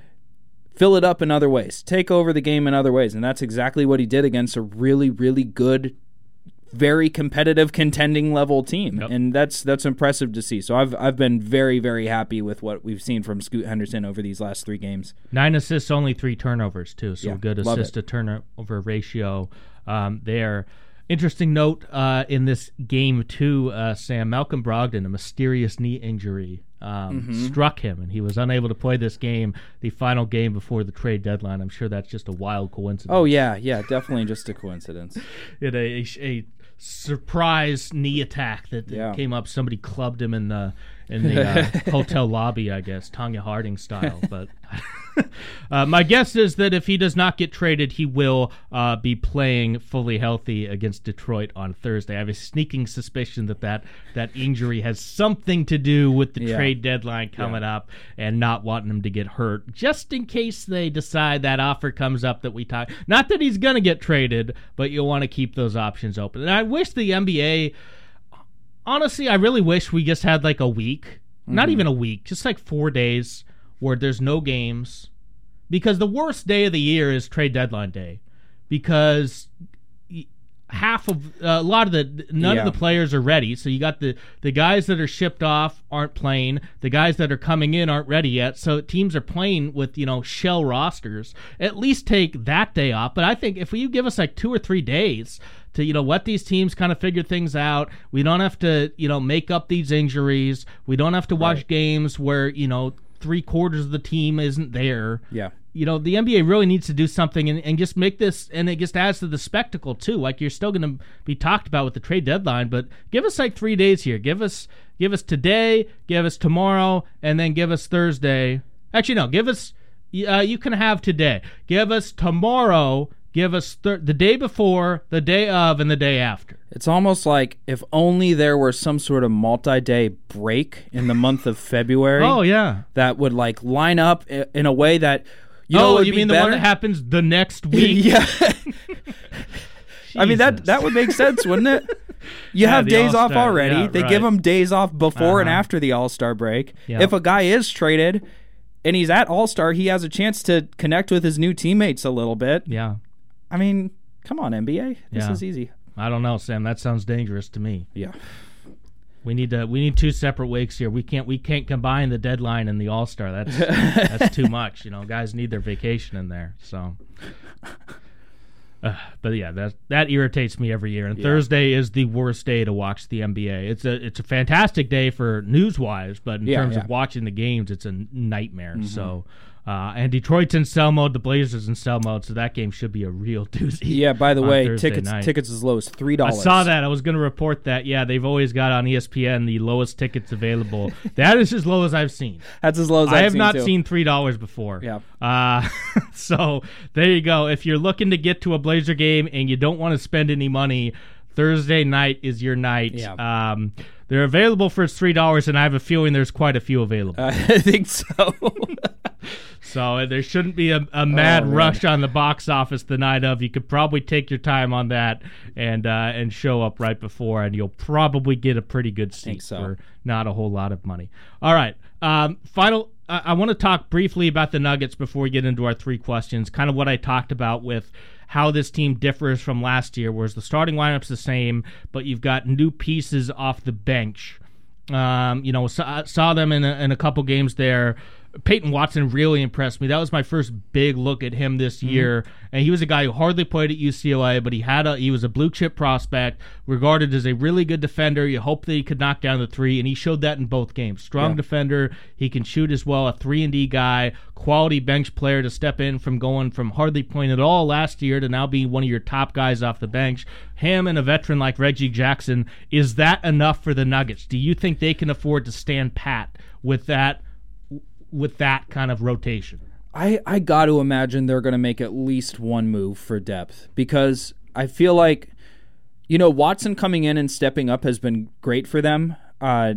Fill it up in other ways. Take over the game in other ways, and that's exactly what he did against a really, really good, very competitive, contending level team, Yep. and that's that's impressive to see. So I've I've been very, very happy with what we've seen from Scoot Henderson over these last three games. Nine assists, only three turnovers too. So Yeah, good assist to turnover ratio um, there. Interesting note uh, in this game too, uh, Sam Malcolm Brogdon, a mysterious knee injury um, Mm-hmm. struck him, and he was unable to play this game, the final game before the trade deadline. I'm sure that's just a wild coincidence. Oh yeah, yeah, definitely just a coincidence. <laughs> it a, a, a surprise knee attack that Yeah. came up. Somebody clubbed him in the in the uh, <laughs> hotel lobby, I guess, Tonya Harding style. But <laughs> uh, my guess is that if he does not get traded, he will uh, be playing fully healthy against Detroit on Thursday. I have a sneaking suspicion that that, that injury has something to do with the Yeah. trade deadline coming up and not wanting him to get hurt, just in case they decide that offer comes up that we talk. Not that he's going to get traded, but you'll want to keep those options open. And I wish the NBA honestly, I really wish we just had like a week, not even a week, just like four days where there's no games. Because the worst day of the year is trade deadline day. Because half of uh, a lot of the none Yeah. of the players are ready. So you got the the guys that are shipped off aren't playing. The guys that are coming in aren't ready yet. So teams are playing with you know shell rosters. At least take that day off. But I think if you give us like two or three days to you know let these teams kind of figure things out. We don't have to you know make up these injuries. We don't have to watch games where you know three quarters of the team isn't there. Yeah. You know the NBA really needs to do something and, and just make this and it just adds to the spectacle too. Like you're still going to be talked about with the trade deadline, but give us like three days here. Give us give us today, give us tomorrow, and then give us Thursday. Actually, no, give us. Uh, you can have today. Give us tomorrow. Give us thir- the day before, the day of, and the day after. It's almost like if only there were some sort of multi-day break in the month of February. <laughs> Oh yeah. that would like line up in a way that you know oh, would you be mean the one that happens the next <laughs> week? yeah. <laughs> I mean that that would make sense, wouldn't it? You Yeah, have days off All-Star, already. yeah, they right. give them days off before and Uh-huh. after the All Star break. Yeah. If a guy is traded and he's at All Star, he has a chance to connect with his new teammates a little bit. Yeah. I mean, come on, NBA, this Yeah. is easy. I don't know, Sam. That sounds dangerous to me. Yeah. We need to. We need two separate weeks here. We can't. We can't combine the deadline and the All Star. That's <laughs> that's too much. You know, guys need their vacation in there. So. Uh, but yeah, that that irritates me every year. And Thursday is the worst day to watch the NBA. It's a it's a fantastic day for news wise, but in Yeah, terms yeah. Mm-hmm. of watching the games, it's a nightmare. So, uh, and Detroit's in sell mode, the Blazers in sell mode, so that game should be a real <laughs> doozy. Yeah. By the way, Thursday tickets night. tickets as low as three dollars. I saw that. I was going to report that. Yeah, they've always got on ESPN the lowest tickets available. <laughs> that is as low as I've seen. That's as low as I I've have seen not too. seen three dollars before. Yeah. Uh, <laughs> so there you go. If you're looking to get to a Blazer game and you don't want to spend any money, Thursday night is your night. Yeah. Um, they're available for three dollars, and I have a feeling there's quite a few available. I think so. So uh, there shouldn't be a, a mad Oh, rush on the box office the night of. You could probably take your time on that and uh, and show up right before, and you'll probably get a pretty good seat so. for not a whole lot of money. All right, um, final. I I want to talk briefly about the Nuggets before we get into our three questions. Kind of what I talked about with how this team differs from last year, whereas the starting lineup's the same, but you've got new pieces off the bench. Um, you know, saw, saw them in a, in a couple games there. Peyton Watson really impressed me. That was my first big look at him this mm-hmm. year, and he was a guy who hardly played at UCLA, but he had a he was a blue chip prospect, regarded as a really good defender. You hope that he could knock down the three, and he showed that in both games. Strong defender, he can shoot as well. A three and D guy, quality bench player to step in from going from hardly playing at all last year to now being one of your top guys off the bench. Him and a veteran like Reggie Jackson, is that enough for the Nuggets? Do you think they can afford to stand pat with that? With that kind of rotation. I, I got to imagine they're going to make at least one move for depth because I feel like, you know, Watson coming in and stepping up has been great for them. Uh,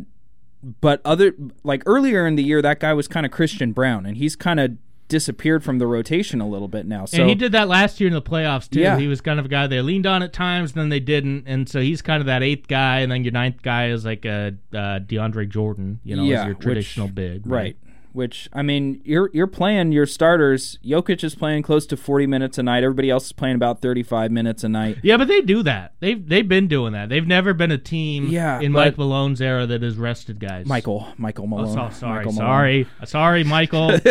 but other like earlier in the year, that guy was kind of Christian Braun, and he's kind of disappeared from the rotation a little bit now. So and he did that last year in the playoffs too. Yeah. He was kind of a guy they leaned on at times, then they didn't, and so he's kind of that eighth guy, and then your ninth guy is like a uh, DeAndre Jordan, you know, Yeah, as your which- traditional big, right. Which I mean, you're you're playing your starters. Jokic is playing close to 40 minutes a night. Everybody else is playing about 35 minutes a night. Yeah, but they do that. They've they've been doing that. They've never been a team Yeah, in Mike Malone's era that has rested guys. Michael, Michael Oh, Malone. so, sorry, Michael Malone. sorry, sorry, Michael. <laughs>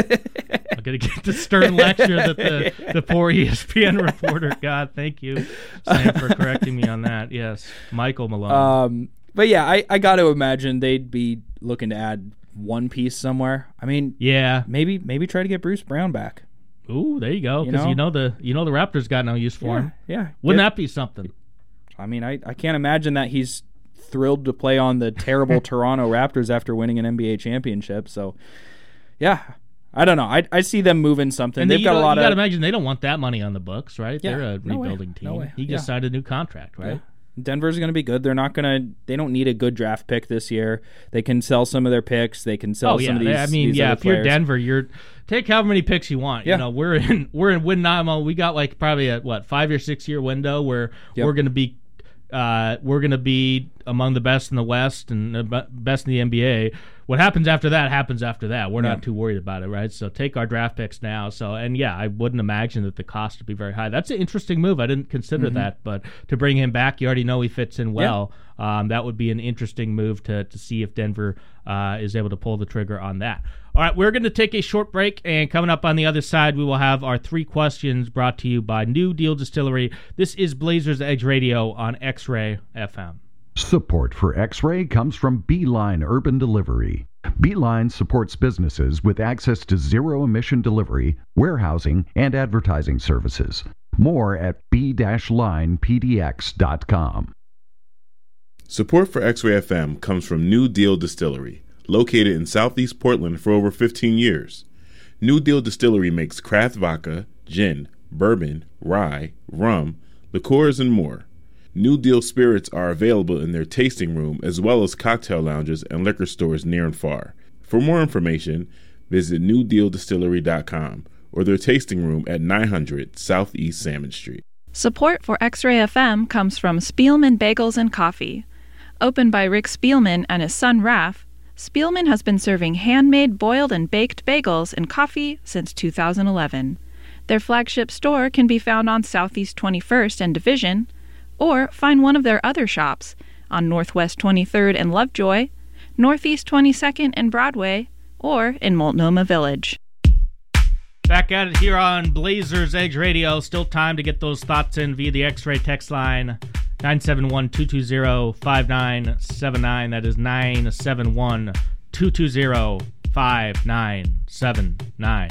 I'm gonna get the stern lecture that the the poor ESPN <laughs> reporter got. Thank you, Sam, for correcting me on that. Yes, Michael Malone. Um, but yeah, I, I got to imagine they'd be looking to add one piece somewhere. I mean, yeah. maybe maybe try to get Bruce Brown back. Ooh, there you go. Because you, know? know the you know the Raptors got no use for him. Yeah, Wouldn't that be something? I mean, I, I can't imagine that he's thrilled to play on the terrible <laughs> Toronto Raptors after winning an NBA championship. So, yeah, I don't know. I, I see them moving something. And They've got a lot you gotta imagine they don't want that money on the books, right? Yeah, They're a no way. rebuilding team. No way. He just Yeah. signed a new contract, right? Denver's going to be good. They're not going to. They don't need a good draft pick this year. They can sell some of their picks. They can sell Oh yeah, some of these. I mean, these yeah. If you're. Denver, you're take however many picks you want. Yeah. You know, we're in <laughs> we're in win Namo. We got like probably a what five or six year window where Yep. we're going to be uh, we're going to be among the best in the West and the best in the NBA. What happens after that happens after that. We're not too worried about it, right? So take our draft picks now. So and yeah, I wouldn't imagine that the cost would be very high. That's an interesting move. I didn't consider Mm-hmm. that, but to bring him back, you already know he fits in well. Um, that would be an interesting move to to see if Denver uh, is able to pull the trigger on that. All right, we're going to take a short break, and coming up on the other side, we will have our three questions brought to you by New Deal Distillery. This is Blazers Edge Radio on X Ray FM. Support for X Ray comes from B-Line Urban Delivery. B-Line supports businesses with access to zero emission delivery, warehousing, and advertising services. More at b-linepdx.com. Support for X Ray FM comes from New Deal Distillery, located in southeast Portland for over 15 years. New Deal Distillery makes craft vodka, gin, bourbon, rye, rum, liqueurs, and more. New Deal spirits are available in their tasting room as well as cocktail lounges and liquor stores near and far. For more information, visit newdealdistillery.com or their tasting room at 900 Southeast Salmon Street. Support for X Ray FM comes from Spielman Bagels and Coffee. Opened by Rick Spielman and his son Raf, Spielman has been serving handmade boiled and baked bagels and coffee since 2011. Their flagship store can be found on Southeast 21st and Division, or find one of their other shops on Northwest 23rd and Lovejoy, Northeast 22nd and Broadway, or in Multnomah Village. Back at it here on Blazers Edge Radio. Still time to get those thoughts in via the X Ray text line 971 220 5979. That is 971 220 5979.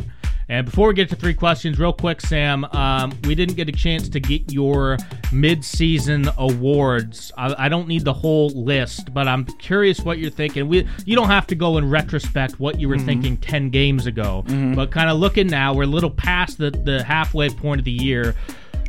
And before we get to three questions, real quick, Sam, um, we didn't get a chance to get your mid-season awards. I, I don't need the whole list, but I'm curious what you're thinking. We, you don't have to go in retrospect what you were thinking ten games ago, but kind of looking now, we're a little past the the halfway point of the year.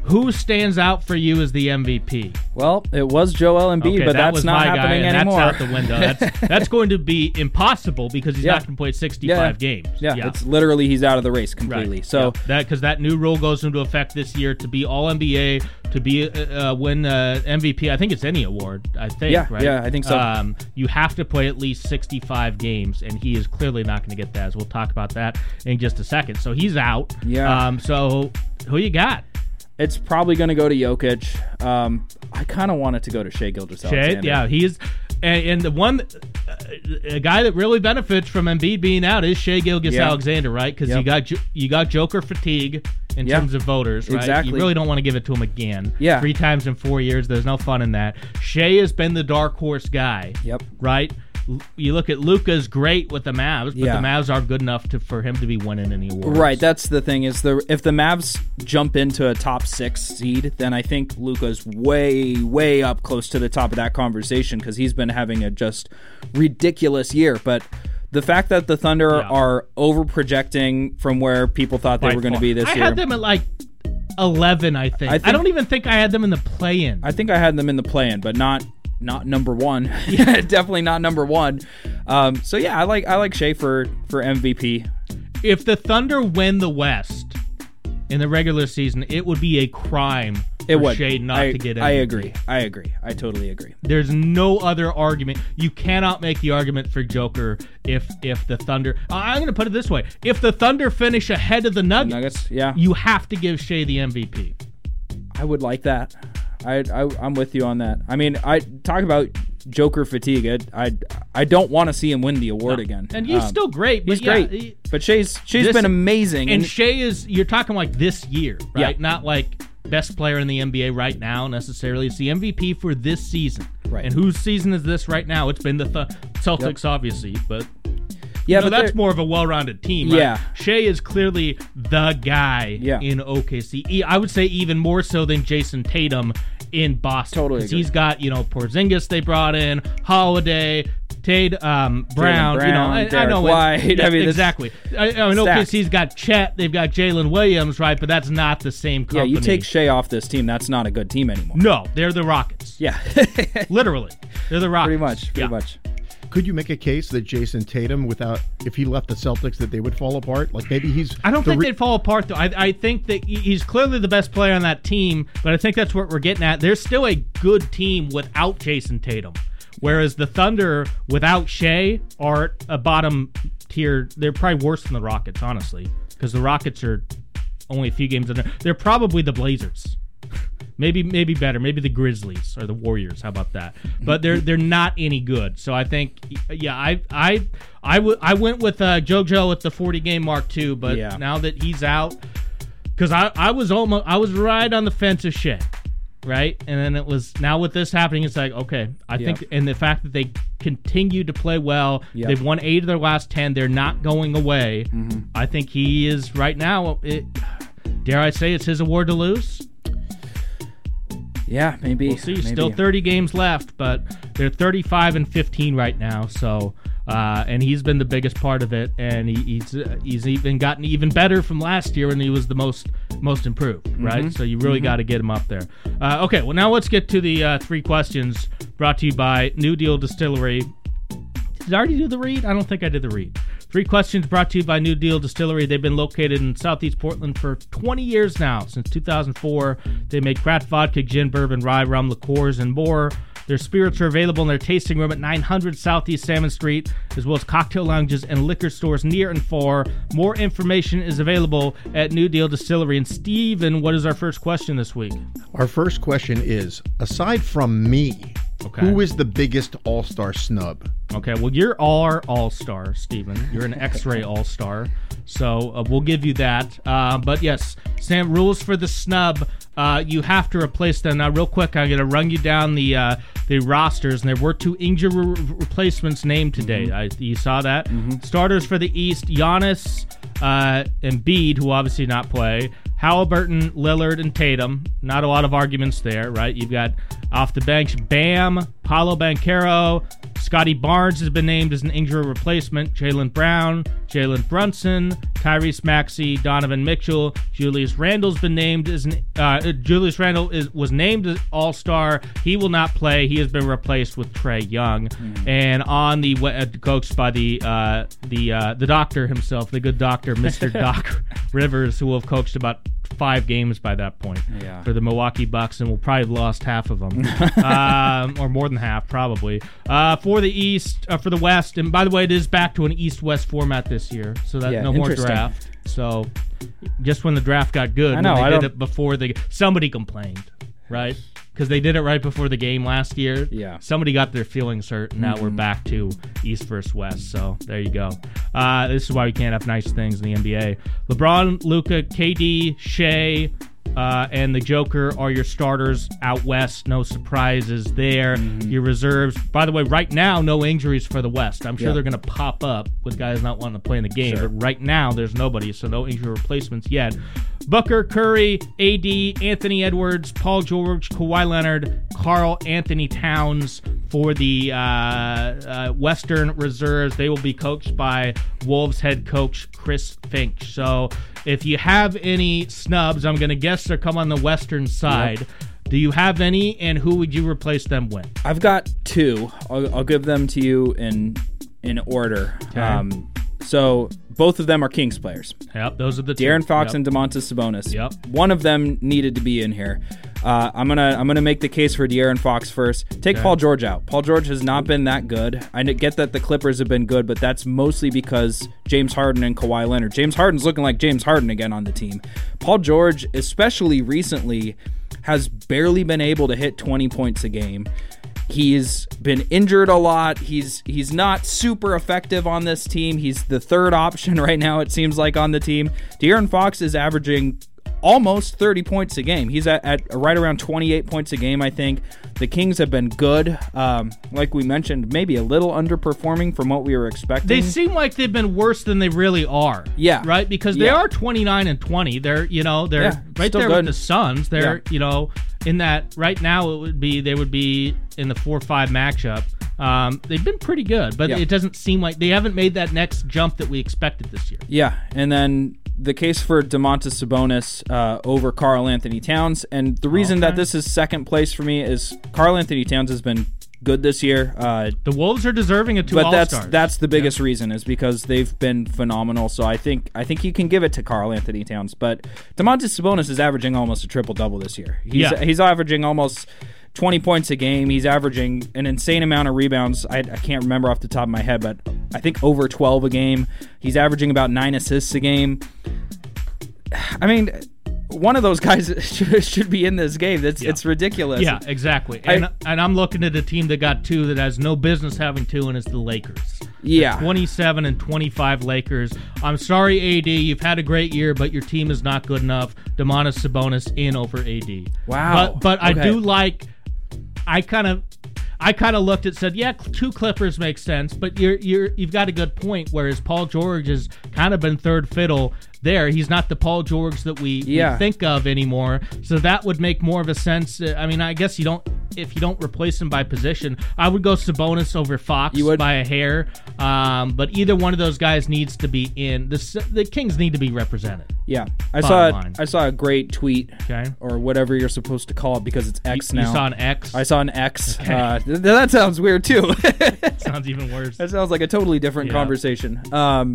Who stands out for you as the MVP? Well, it was Joel Embiid, Okay, but that that's not my guy, happening and anymore. That's out the window. That's <laughs> that's going to be impossible because he's Yeah. not going to play 65 yeah. games. Yeah, it's literally he's out of the race completely. Right. So Yeah. that because that new rule goes into effect this year to be All NBA, to be uh, uh, win uh, MVP. I think it's any award. I think. Yeah, right? yeah, I think so. Um, you have to play at least 65 games, and he is clearly not going to get that. As we'll talk about that in just a second. So he's out. Yeah. Um, so who you got? It's probably going to go to Jokic. Um, I kind of want it to go to Shai Gilgeous Shai, yeah, he's and, and the one uh, a guy that really benefits from Embiid being out is Shai Gilgeous Yeah. Alexander, right? Because you got you got Joker fatigue in Yeah. terms of voters, right? Exactly. You really don't want to give it to him again. Yeah. three times in four years. There's no fun in that. Shai has been the dark horse guy. Yep. Right. You look at Luka's great with the Mavs, but Yeah. the Mavs aren't good enough to for him to be winning any awards. Right, that's the thing is the if the Mavs jump into a top six seed, then I think Luka's way, way up close to the top of that conversation because he's been having a just ridiculous year. But the fact that the Thunder Yeah. are over projecting from where people thought they By were going to be this I year, I had them at like eleven. I think. I I, don't even think I had them in the play-in. I think I had them in the play-in, but not not number one. <laughs> <laughs> yeah, definitely not number one. Um, so yeah, I like I like Shai for for MVP. if the Thunder win the West in the regular season, it would be a crime It for would. Shai not I, to get I agree. I agree. I totally agree. There's no other argument. You cannot make the argument for Joker if if the Thunder. I'm going to put it this way: if the Thunder finish ahead of the Nuggets, Nuggets, yeah. you have to give Shai the MVP. I would like that. I, I I'm with you on that. I mean, I talk about Joker fatigue. I I, I don't want to see him win the award again. And he's Um, still great. But he's yeah, great. he- but Shai's she's this- been amazing. And And, Shai is you're talking like this year, right? Yeah. Not like best player in the NBA right now necessarily. It's the MVP for this season. Right. And whose season is this right now? It's been the Th- Celtics, obviously, but yeah, know, but that's more of a well-rounded team. Right? Yeah. Shai is clearly the guy Yeah. in OKC. I would say even more so than Jayson Tatum in Boston. Totally 'Cause agree. he's got you know Porzingis they brought in, Holiday. Tade um, Brown, you know, Brown, I, I know it- White. yeah, I mean, exactly. I, I mean, stacked. OKC's got Chet, they've got Jalen Williams, right? But that's not the same company. yeah, you take Shai off this team, that's not a good team anymore. no, they're the Rockets. Yeah, <laughs> Literally, they're the Rockets. pretty much, pretty Yeah. much. Could you make a case that Jayson Tatum, without if he left the Celtics, that they would fall apart? Like maybe he's. I don't the think re- they'd fall apart though. I, I think that he's clearly the best player on that team, but I think that's what we're getting at. There's still a good team without Jayson Tatum, whereas the Thunder without Shai are a bottom tier. They're probably worse than the Rockets, honestly, because the Rockets are only a few games in there. They're probably the Blazers. <laughs> Maybe maybe better. Maybe the Grizzlies or the Warriors. How about that? But they're they're not any good. So I think yeah, I I I, w- I went with uh, JoJo at the 40 game mark too. But Yeah. now that he's out, because I I was almost I was right on the fence of shit, right? And then it was now with this happening, it's like okay, I Yeah. think and the fact that they continue to play well, Yeah. they've won eight of their last ten. They're not going away. Mm-hmm. I think he is right now. It, dare I say it's his award to lose? Yeah, maybe. We'll see. maybe. Still 30 games left, but they're 35 and 15 right now. So, uh, and he's been the biggest part of it, and he, he's uh, he's even gotten even better from last year when he was the most most improved, right? So you really got to get him up there. Uh, okay, well now let's get to the uh, three questions brought to you by New Deal Distillery. Did I already do the read? I don't think I did the read. Three questions brought to you by New Deal Distillery. They've been located in Southeast Portland for 20 years now, since 2004. They make craft vodka, gin, bourbon, rye, rum, liqueurs, and more. Their spirits are available in their tasting room at 900 Southeast Salmon Street, as well as cocktail lounges and liquor stores near and far. More information is available at New Deal Distillery. And Steven, what is our first question this week? Our first question is: Aside from me, Okay. who is the biggest All Star snub? Okay, well, you're our all star, Steven. You're an X ray all star. So uh, we'll give you that. Uh, but yes, Sam, rules for the snub. Uh, you have to replace them. Now, real quick, I'm going to run you down the uh, the rosters. And there were two injury re- replacements named today. I, you saw that? Starters for the East Giannis uh, and Bede, who obviously not play. Halliburton, Lillard, and Tatum. Not a lot of arguments there, right? You've got off the bench Bam, Paolo Banchero, Scottie Barnes has been named as an injury replacement. Jaylen Brown, Jalen Brunson, Tyrese Maxey, Donovan Mitchell, Julius Randle's been named as an uh, Julius Randle is was named as All Star. He will not play. He has been replaced with Trae Young, and on the uh, coached by the uh, the uh, the doctor himself, the good doctor, Mister <laughs> Doc Rivers, who will have coached about five games by that point Yeah. for the Milwaukee Bucks, and we'll probably have lost half of them, <laughs> um, or more than half, probably. Uh, for the East, uh, for the West, and by the way, it is back to an East-West format this year, so that Yeah, no more draft. So, just when the draft got good, I know, I did it before the somebody complained, right? Because they did it right before the game last year. Yeah. Mm-hmm. Somebody got their feelings hurt, and now we're back to East versus West. So there you go. Uh, this is why we can't have nice things in the NBA. LeBron, Luka, KD, Shai, uh, and the Joker are your starters out west. No surprises there. Mm-hmm. Your reserves. By the way, right now, no injuries for the West. I'm sure Yeah. they're going to pop up with guys not wanting to play in the game. But right now, there's nobody, so no injury replacements yet. Booker, Curry, AD, Anthony Edwards, Paul George, Kawhi Leonard, Karl-Anthony Towns for the uh, uh, Western Reserves. They will be coached by Wolves head coach Chris Finch. So if you have any snubs, I'm going to guess they're come on the Western side. Do you have any, and who would you replace them with? I've got two. I'll, I'll give them to you in in order. Um, so both of them are Kings players. Yep, those are the two. Fox Yep. and Domantas Sabonis. Yep. One of them needed to be in here. Uh, I'm gonna I'm gonna make the case for De'Aaron Fox first. Take Paul George out. Paul George has not been that good. I get that the Clippers have been good, but that's mostly because James Harden and Kawhi Leonard. James Harden's looking like James Harden again on the team. Paul George, especially recently, has barely been able to hit 20 points a game. He's been injured a lot. He's he's not super effective on this team. He's the third option <laughs> right now. It seems like on the team. De'Aaron Fox is averaging almost 30 points a game. He's at, at right around 28 points a game. I think the Kings have been good. Um, like we mentioned, maybe a little underperforming from what we were expecting. They seem like they've been worse than they really are. Yeah. Right? Because they Yeah. are 29 and 20. They're, you know, they're Yeah, right there good. with the Suns. They're, Yeah. you know, in that right now it would be they would be in the 4-5 matchup. Um, they've been pretty good, but Yeah. it doesn't seem like they haven't made that next jump that we expected this year. Yeah, and then the case for Domantas Sabonis uh, over Karl-Anthony Towns, and the reason that this is second place for me is Karl-Anthony Towns has been good this year. Uh, The Wolves are deserving of two but that's All-Stars. that's the biggest reason is because they've been phenomenal. So I think I think you can give it to Karl-Anthony Towns, but Domantas Sabonis is averaging almost a triple double this year. He's Yeah. he's averaging almost. 20 points a game. He's averaging an insane amount of rebounds. I, I can't remember off the top of my head, but I think over 12 a game. He's averaging about nine assists a game. I mean, one of those guys <laughs> should, be in this game. It's it's ridiculous. Yeah, exactly. I- And and I'm looking at a team that got two that has no business having two, and it's the Lakers. Yeah. 27 and 25 Lakers. I'm sorry, AD. You've had a great year, but your team is not good enough. Domantas Sabonis in over AD. Wow. But but I do like. I kind of. I kind of looked at said, yeah, two Clippers make sense, but you're you're you've got a good point. Whereas Paul George has kind of been third fiddle there. He's not the Paul George that we, we think of anymore. So that would make more of a sense. Uh, I mean, I guess you don't if you don't replace him by position. I would go Sabonis over Fox You would? by a hair. Um, but either one of those guys needs to be in. The the Kings need to be represented. Yeah, I saw line. I saw a great tweet Okay. or whatever you're supposed to call it because it's X You now. saw an X. I saw an X. Uh, th- that sounds weird too. <laughs> <laughs> Sounds even worse. that sounds like a totally different Yeah. conversation. Um,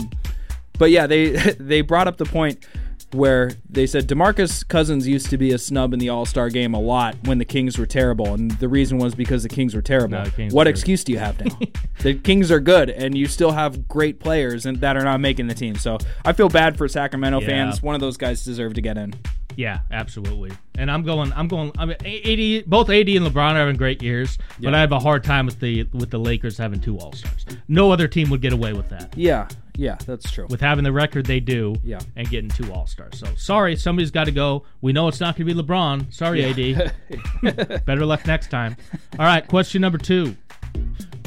but yeah, they <laughs> they brought up the point where they said DeMarcus Cousins used to be a snub in the All Star game a lot when the Kings were terrible, and the reason was because the Kings were terrible. No, Kings what were- excuse do you have now? <laughs> the Kings are good, and you still have great players and that are not making the team. So I feel bad for Sacramento Yeah. fans. One of those guys deserve to get in. Yeah, absolutely. And I'm going. I'm going. I mean, AD, both AD and LeBron are having great years, but I have a hard time with the with the Lakers having two All Stars. No other team would get away with that. Yeah, yeah, that's true. With having the record they do, Yeah. and getting two All Stars. So sorry, somebody's got to go. We know it's not going to be LeBron. Sorry, AD. <laughs> Better luck next time. All right, question number two.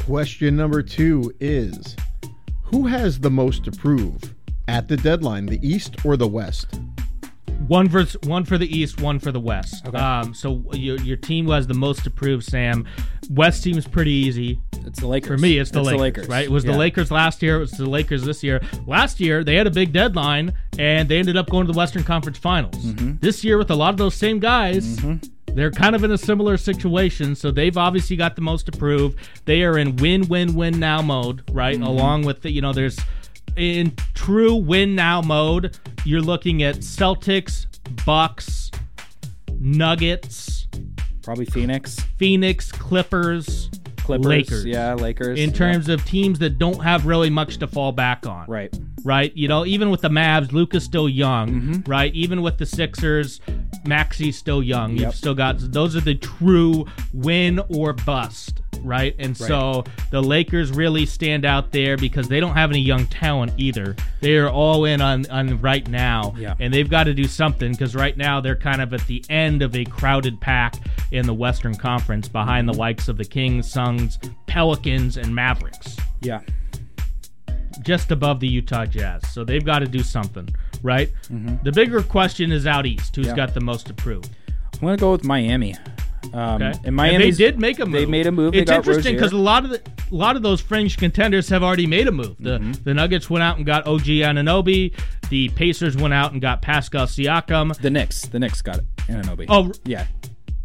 Question number two is Who has the most to prove at the deadline, the East or the West? One for one for the East, one for the West. Um, so your your team was the most to prove. Sam, West seems pretty easy. It's the Lakers. For me, it's the, Lakers, right? It was Yeah. the Lakers last year. It was the Lakers this year. Last year, they had a big deadline, and they ended up going to the Western Conference Finals. Mm-hmm. This year, with a lot of those same guys, they're kind of in a similar situation. So they've obviously got the most to prove. They are in win-win-win now mode, right? Mm-hmm. Along with the, you know, there's in true win now mode. You're looking at Celtics, Bucks, Nuggets, Probably Phoenix, Phoenix, Clippers, Clippers. Lakers. Yeah, Lakers. in yeah. terms of teams that don't have really much to fall back on. Right. Right. You know, even with the Mavs, Luka's still young. Mm-hmm. Right. Even with the Sixers, Maxey's still young. Yep. You've still got those are the true win or bust. Right. And so the Lakers really stand out there because they don't have any young talent either. They are all in on, on right now. Yeah. And they've got to do something because right now they're kind of at the end of a crowded pack in the Western Conference behind the likes of the Kings, Suns, Pelicans, and Mavericks Yeah. just above the Utah Jazz. So they've got to do something, right? Mm-hmm. The bigger question is out east. Who's Yeah. got the most to prove? I'm gonna go with Miami. Um, Okay. And Miami they did make a move. They made a move. It's interesting because a lot of the, a lot of those fringe contenders have already made a move. The Mm-hmm. the Nuggets went out and got OG Anunoby. The Pacers went out and got Pascal Siakam. the Knicks. The Knicks got it. Anunoby. Oh, yeah.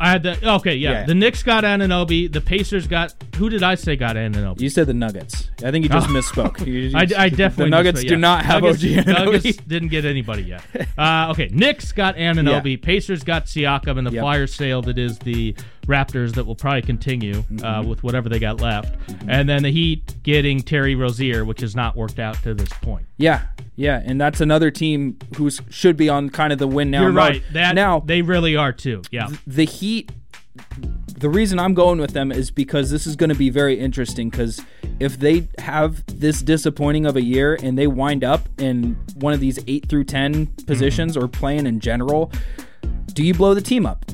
I had the okay, yeah. Yeah. The Knicks got Anunoby. The Pacers got who did I say got Anunoby? You said the Nuggets. I think you just Oh. <laughs> misspoke. You- you- I, I definitely the Nuggets missed it, do yeah. not have Nuggets, OG Anunoby. Nuggets didn't get anybody yet. <laughs> Uh, okay, Knicks got Anunoby. Pacers got Siakam, and the Yep. Flyers sailed. It is the Raptors that will probably continue Mm-hmm. uh, with whatever they got left, and then the Heat getting Terry Rozier, which has not worked out to this point. Yeah, yeah, and that's another team who should be on kind of the win now. You're right. That now they really are too. Yeah. the Heat. The reason I'm going with them is because this is going to be very interesting. Because if they have this disappointing of a year and they wind up in one of these eight through ten positions Mm-hmm. or playing in general, do you blow the team up?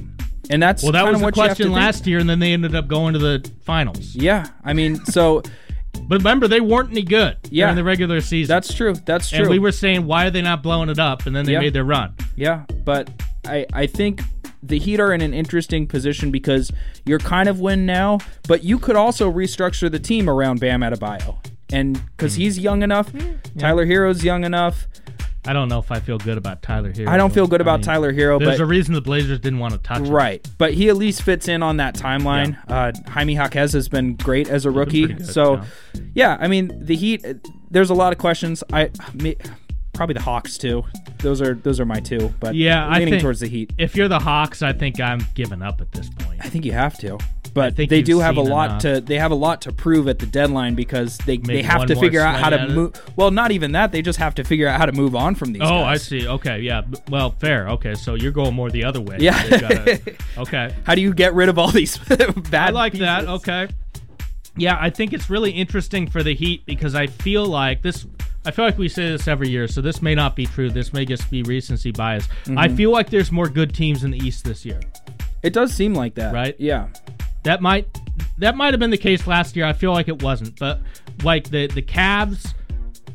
And that's Well, that was the what you question think. last year, and then they ended up going to the finals. Yeah, I mean, so <laughs> But remember, they weren't any good Yeah. during the regular season. that's true. That's true. and we were saying, why are they not blowing it up? And then they Yeah. made their run. Yeah, but I I think the Heat are in an interesting position because you're kind of win now, but you could also restructure the team around Bam Adebayo. And because Hmm. he's young enough, Tyler Herro's young enough. I don't know if I feel good about Tyler Herro. I don't feel good about mean, Tyler Herro, but There's but a reason the Blazers didn't want to touch him. right, but he at least fits in on that timeline. Uh, Jaime Jaquez has been great as a rookie, good, so yeah. I mean the Heat. There's a lot of questions. I probably the Hawks too. Those are those are my two, but Yeah, I leaning think towards the Heat. If you're the Hawks, I think I'm giving up at this point. I think you have to. But think they do have a lot enough. to they have a lot to prove at the deadline because they, they have to figure out how to it? move. Well, not even that. They just have to figure out how to move on from these. Oh, I see. Okay, yeah. Well, fair. Okay, so you're going more the other way. Yeah. Gotta- <laughs> okay. How do you get rid of all these <laughs> bad? I like pieces? that. Okay. Yeah, I think it's really interesting for the Heat because I feel like this. I feel like we say this every year, so this may not be true. This may just be recency bias. Mm-hmm. I feel like there's more good teams in the East this year. It does seem like that, Right? Yeah. That might that might have been the case last year. I feel like it wasn't, but like the the Cavs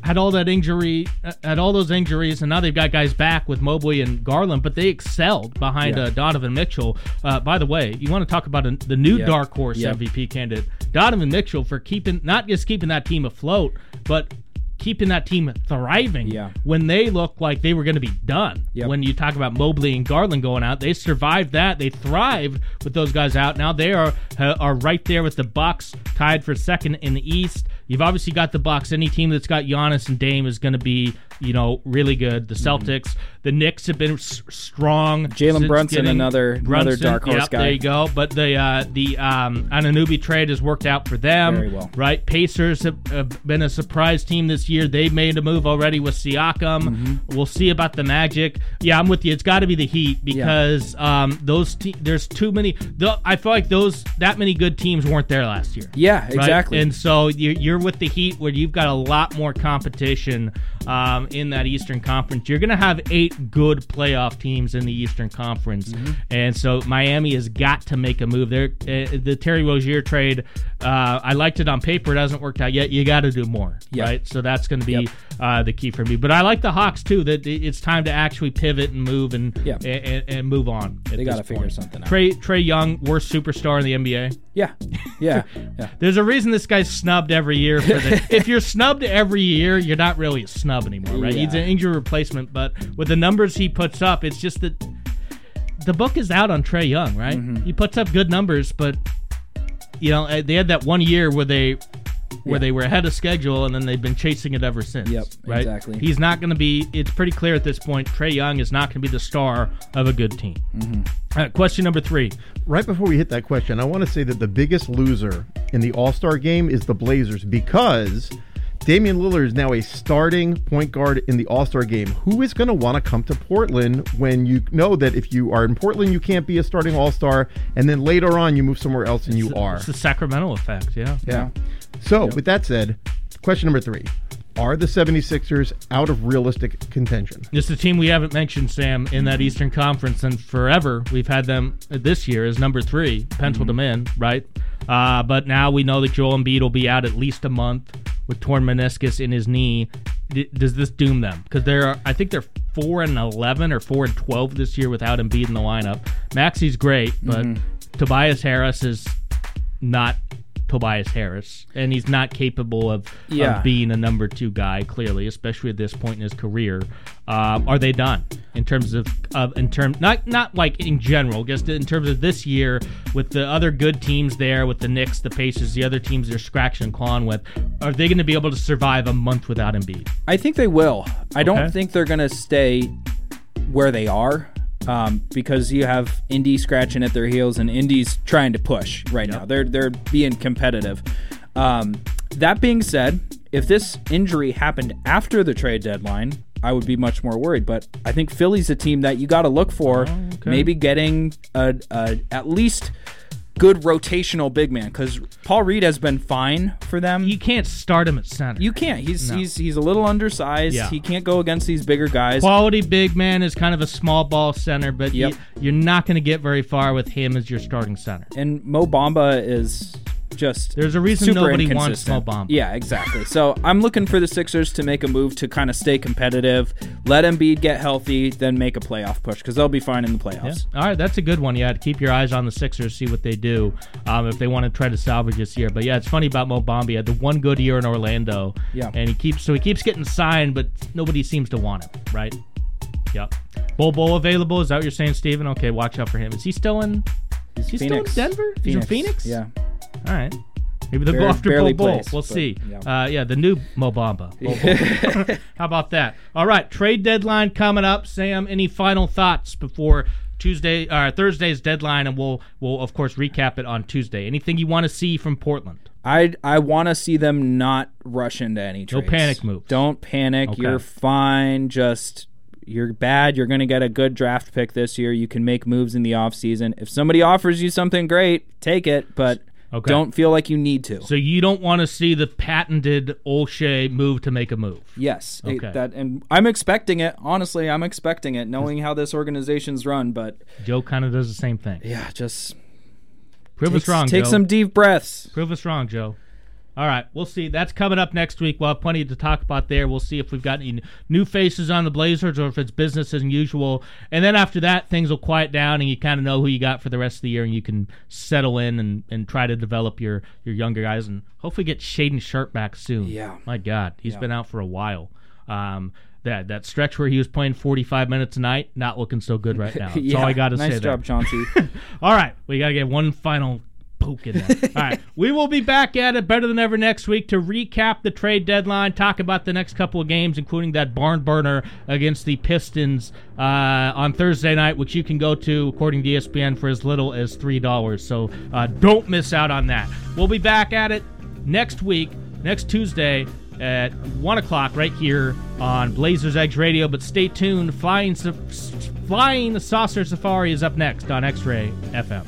had all that injury, uh, had all those injuries, and now they've got guys back with Mobley and Garland, but they excelled behind Yeah. uh, Donovan Mitchell. Uh, by the way, you want to talk about a, the new Yeah. dark horse Yeah. MVP candidate, Donovan Mitchell, for keeping not just keeping that team afloat, but keeping that team thriving Yeah. when they looked like they were going to be done. Yep. When you talk about Mobley and Garland going out, they survived that. They thrived with those guys out. Now they are are right there with the Bucks, tied for second in the East. You've obviously got the Bucks. Any team that's got Giannis and Dame is going to be, you know, really good. The Celtics, the Knicks have been s- strong. Mm-hmm. Jalen Brunson, another- another dark horse yep, guy. There you go. But the uh, the um, Anunoby trade has worked out for them. Very well. Right. Pacers have, have been a surprise team this year. They've made a move already with Siakam. Mm-hmm. We'll see about the Magic. Yeah, I'm with you. It's got to be the Heat because um, those te- there's too many. The, I feel like those that many good teams weren't there last year. Yeah, Right? exactly. And so you're, you're with the Heat where you've got a lot more competition um, in that Eastern Conference. You're going to have eight good playoff teams in the Eastern Conference. Mm-hmm. And so Miami has got to make a move. There, uh, the Terry Rozier trade, uh, I liked it on paper. It hasn't worked out yet. You got to do more, Yeah. right? So that's going to be Yep. uh, the key for me. But I like the Hawks too. That it's time to actually pivot and move and Yeah. and, and, move on. They got gotta figure something out. Trae Trae Young, worst superstar in the NBA. Yeah, yeah, <laughs> yeah. There's a reason this guy's snubbed every year. For the, <laughs> if you're snubbed every year, you're not really a snub anymore, right? He's an injury replacement, but with the numbers he puts up, it's just that the book is out on Trae Young, right? Mm-hmm. He puts up good numbers, but you know uh, they had that one year where they where Yeah. they were ahead of schedule, and then they've been chasing it ever since. Yep, right. exactly. He's not going to be. It's pretty clear at this point. Trae Young is not going to be the star of a good team. Mm-hmm. All right, question number three. Right before we hit that question, I want to say that the biggest loser in the All Star game is the Blazers because Damian Lillard is now a starting point guard in the All Star game. Who is going to want to come to Portland when you know that if you are in Portland, you can't be a starting All Star, and then later on you move somewhere else and you are? It's the Sacramento effect. Yeah. Yeah. So, with that said, question number three Are the 76ers out of realistic contention? It's a team we haven't mentioned, Sam, in that Eastern Conference, and forever we've had them this year as number three, penciled them in, right? Uh, but now we know that Joel Embiid will be out at least a month with torn meniscus in his knee. D- does this doom them? Because they're, I think they're four and eleven or four and twelve this year without Embiid in the lineup. Maxey's great, but Tobias Harris is not Tobias Harris, and he's not capable of, Yeah. of being a number two guy. Clearly, especially at this point in his career, um, are they done in terms of, of in term not not like in general, just in terms of this year with the other good teams there, with the Knicks, the Pacers, the other teams they're scratching and clawing with, are they going to be able to survive a month without Embiid? I think they will. I don't think they're going to stay where they are um, because you have Indy scratching at their heels and Indy's trying to push right now. They're they're being competitive. Um, that being said, if this injury happened after the trade deadline, I would be much more worried. But I think Philly's a team that you got to look for. okay. Maybe getting a, a at least good rotational big man because Paul Reed has been fine for them. You can't start him at center. You can't. He's No. he's he's a little undersized. Yeah. He can't go against these bigger guys. Quality big man is kind of a small ball center, but Yep. you, you're not going to get very far with him as your starting center. and Mo Bamba is just There's a reason nobody wants. Mo Bamba. Yeah, exactly. So I'm looking for the Sixers to make a move to kind of stay competitive, let Embiid get healthy, then make a playoff push because they'll be fine in the Yeah. playoffs. All right, that's a good one. Yeah, keep your eyes on the Sixers, see what they do um, if they want to try to salvage this year. But yeah, it's funny about Mo Bamba. He had the one good year in Orlando. Yeah. and he keeps so he keeps getting signed, but nobody seems to want him. Right? Yep. Bol Bol available? Is that what you're saying, Steven? Okay, watch out for him. Is he still in? Is he Phoenix. still in Denver? He's in Phoenix. Yeah. All right. Maybe they'll go after Bol barely Bol. We'll but, see. yeah. Uh, yeah, the new Mo Bamba. Bol Bol. How about that? All right, trade deadline coming up. Sam, any final thoughts before Tuesday or Thursday's deadline, and we'll we'll of course recap it on Tuesday. Anything you want to see from Portland? I I want to see them not rush into any No panic moves. Don't panic. Okay. You're fine. Just you're bad. You're going to get a good draft pick this year. You can make moves in the offseason. If somebody offers you something great, take it, but Okay. don't feel like you need to. So you don't want to see the patented Olshey move to make a move. yes, it- Okay. that and I'm expecting it. Honestly, I'm expecting it knowing how this organization's run, but Joe kind of does the same thing. yeah, just Prove take, us wrong. take Joe. some deep breaths. Prove us wrong, Joe. All right, we'll see. That's coming up next week. We'll have plenty to talk about there. We'll see if we've got any new faces on the Blazers or if it's business as usual. And then after that, things will quiet down and you kind of know who you got for the rest of the year and you can settle in and, and try to develop your, your younger guys and hopefully get Shaedon Sharpe back soon. Yeah. My God, he's been out for a while. Um, that that stretch where he was playing 45 minutes a night, not looking so good right <laughs> now. That's yeah, all I got to nice say job, there. Chauncey. <laughs> All right, we got to get one final in there. All right, <laughs> we will be back at it better than ever next week to recap the trade deadline, talk about the next couple of games, including that barn burner against the Pistons uh, on Thursday night, which you can go to, according to ESPN, for as little as $3. So uh, don't miss out on that. We'll be back at it next week, next Tuesday at 1 o'clock right here on Blazers Edge Radio. But stay tuned. Flying, Flying Saucer Safari is up next on X Ray FM.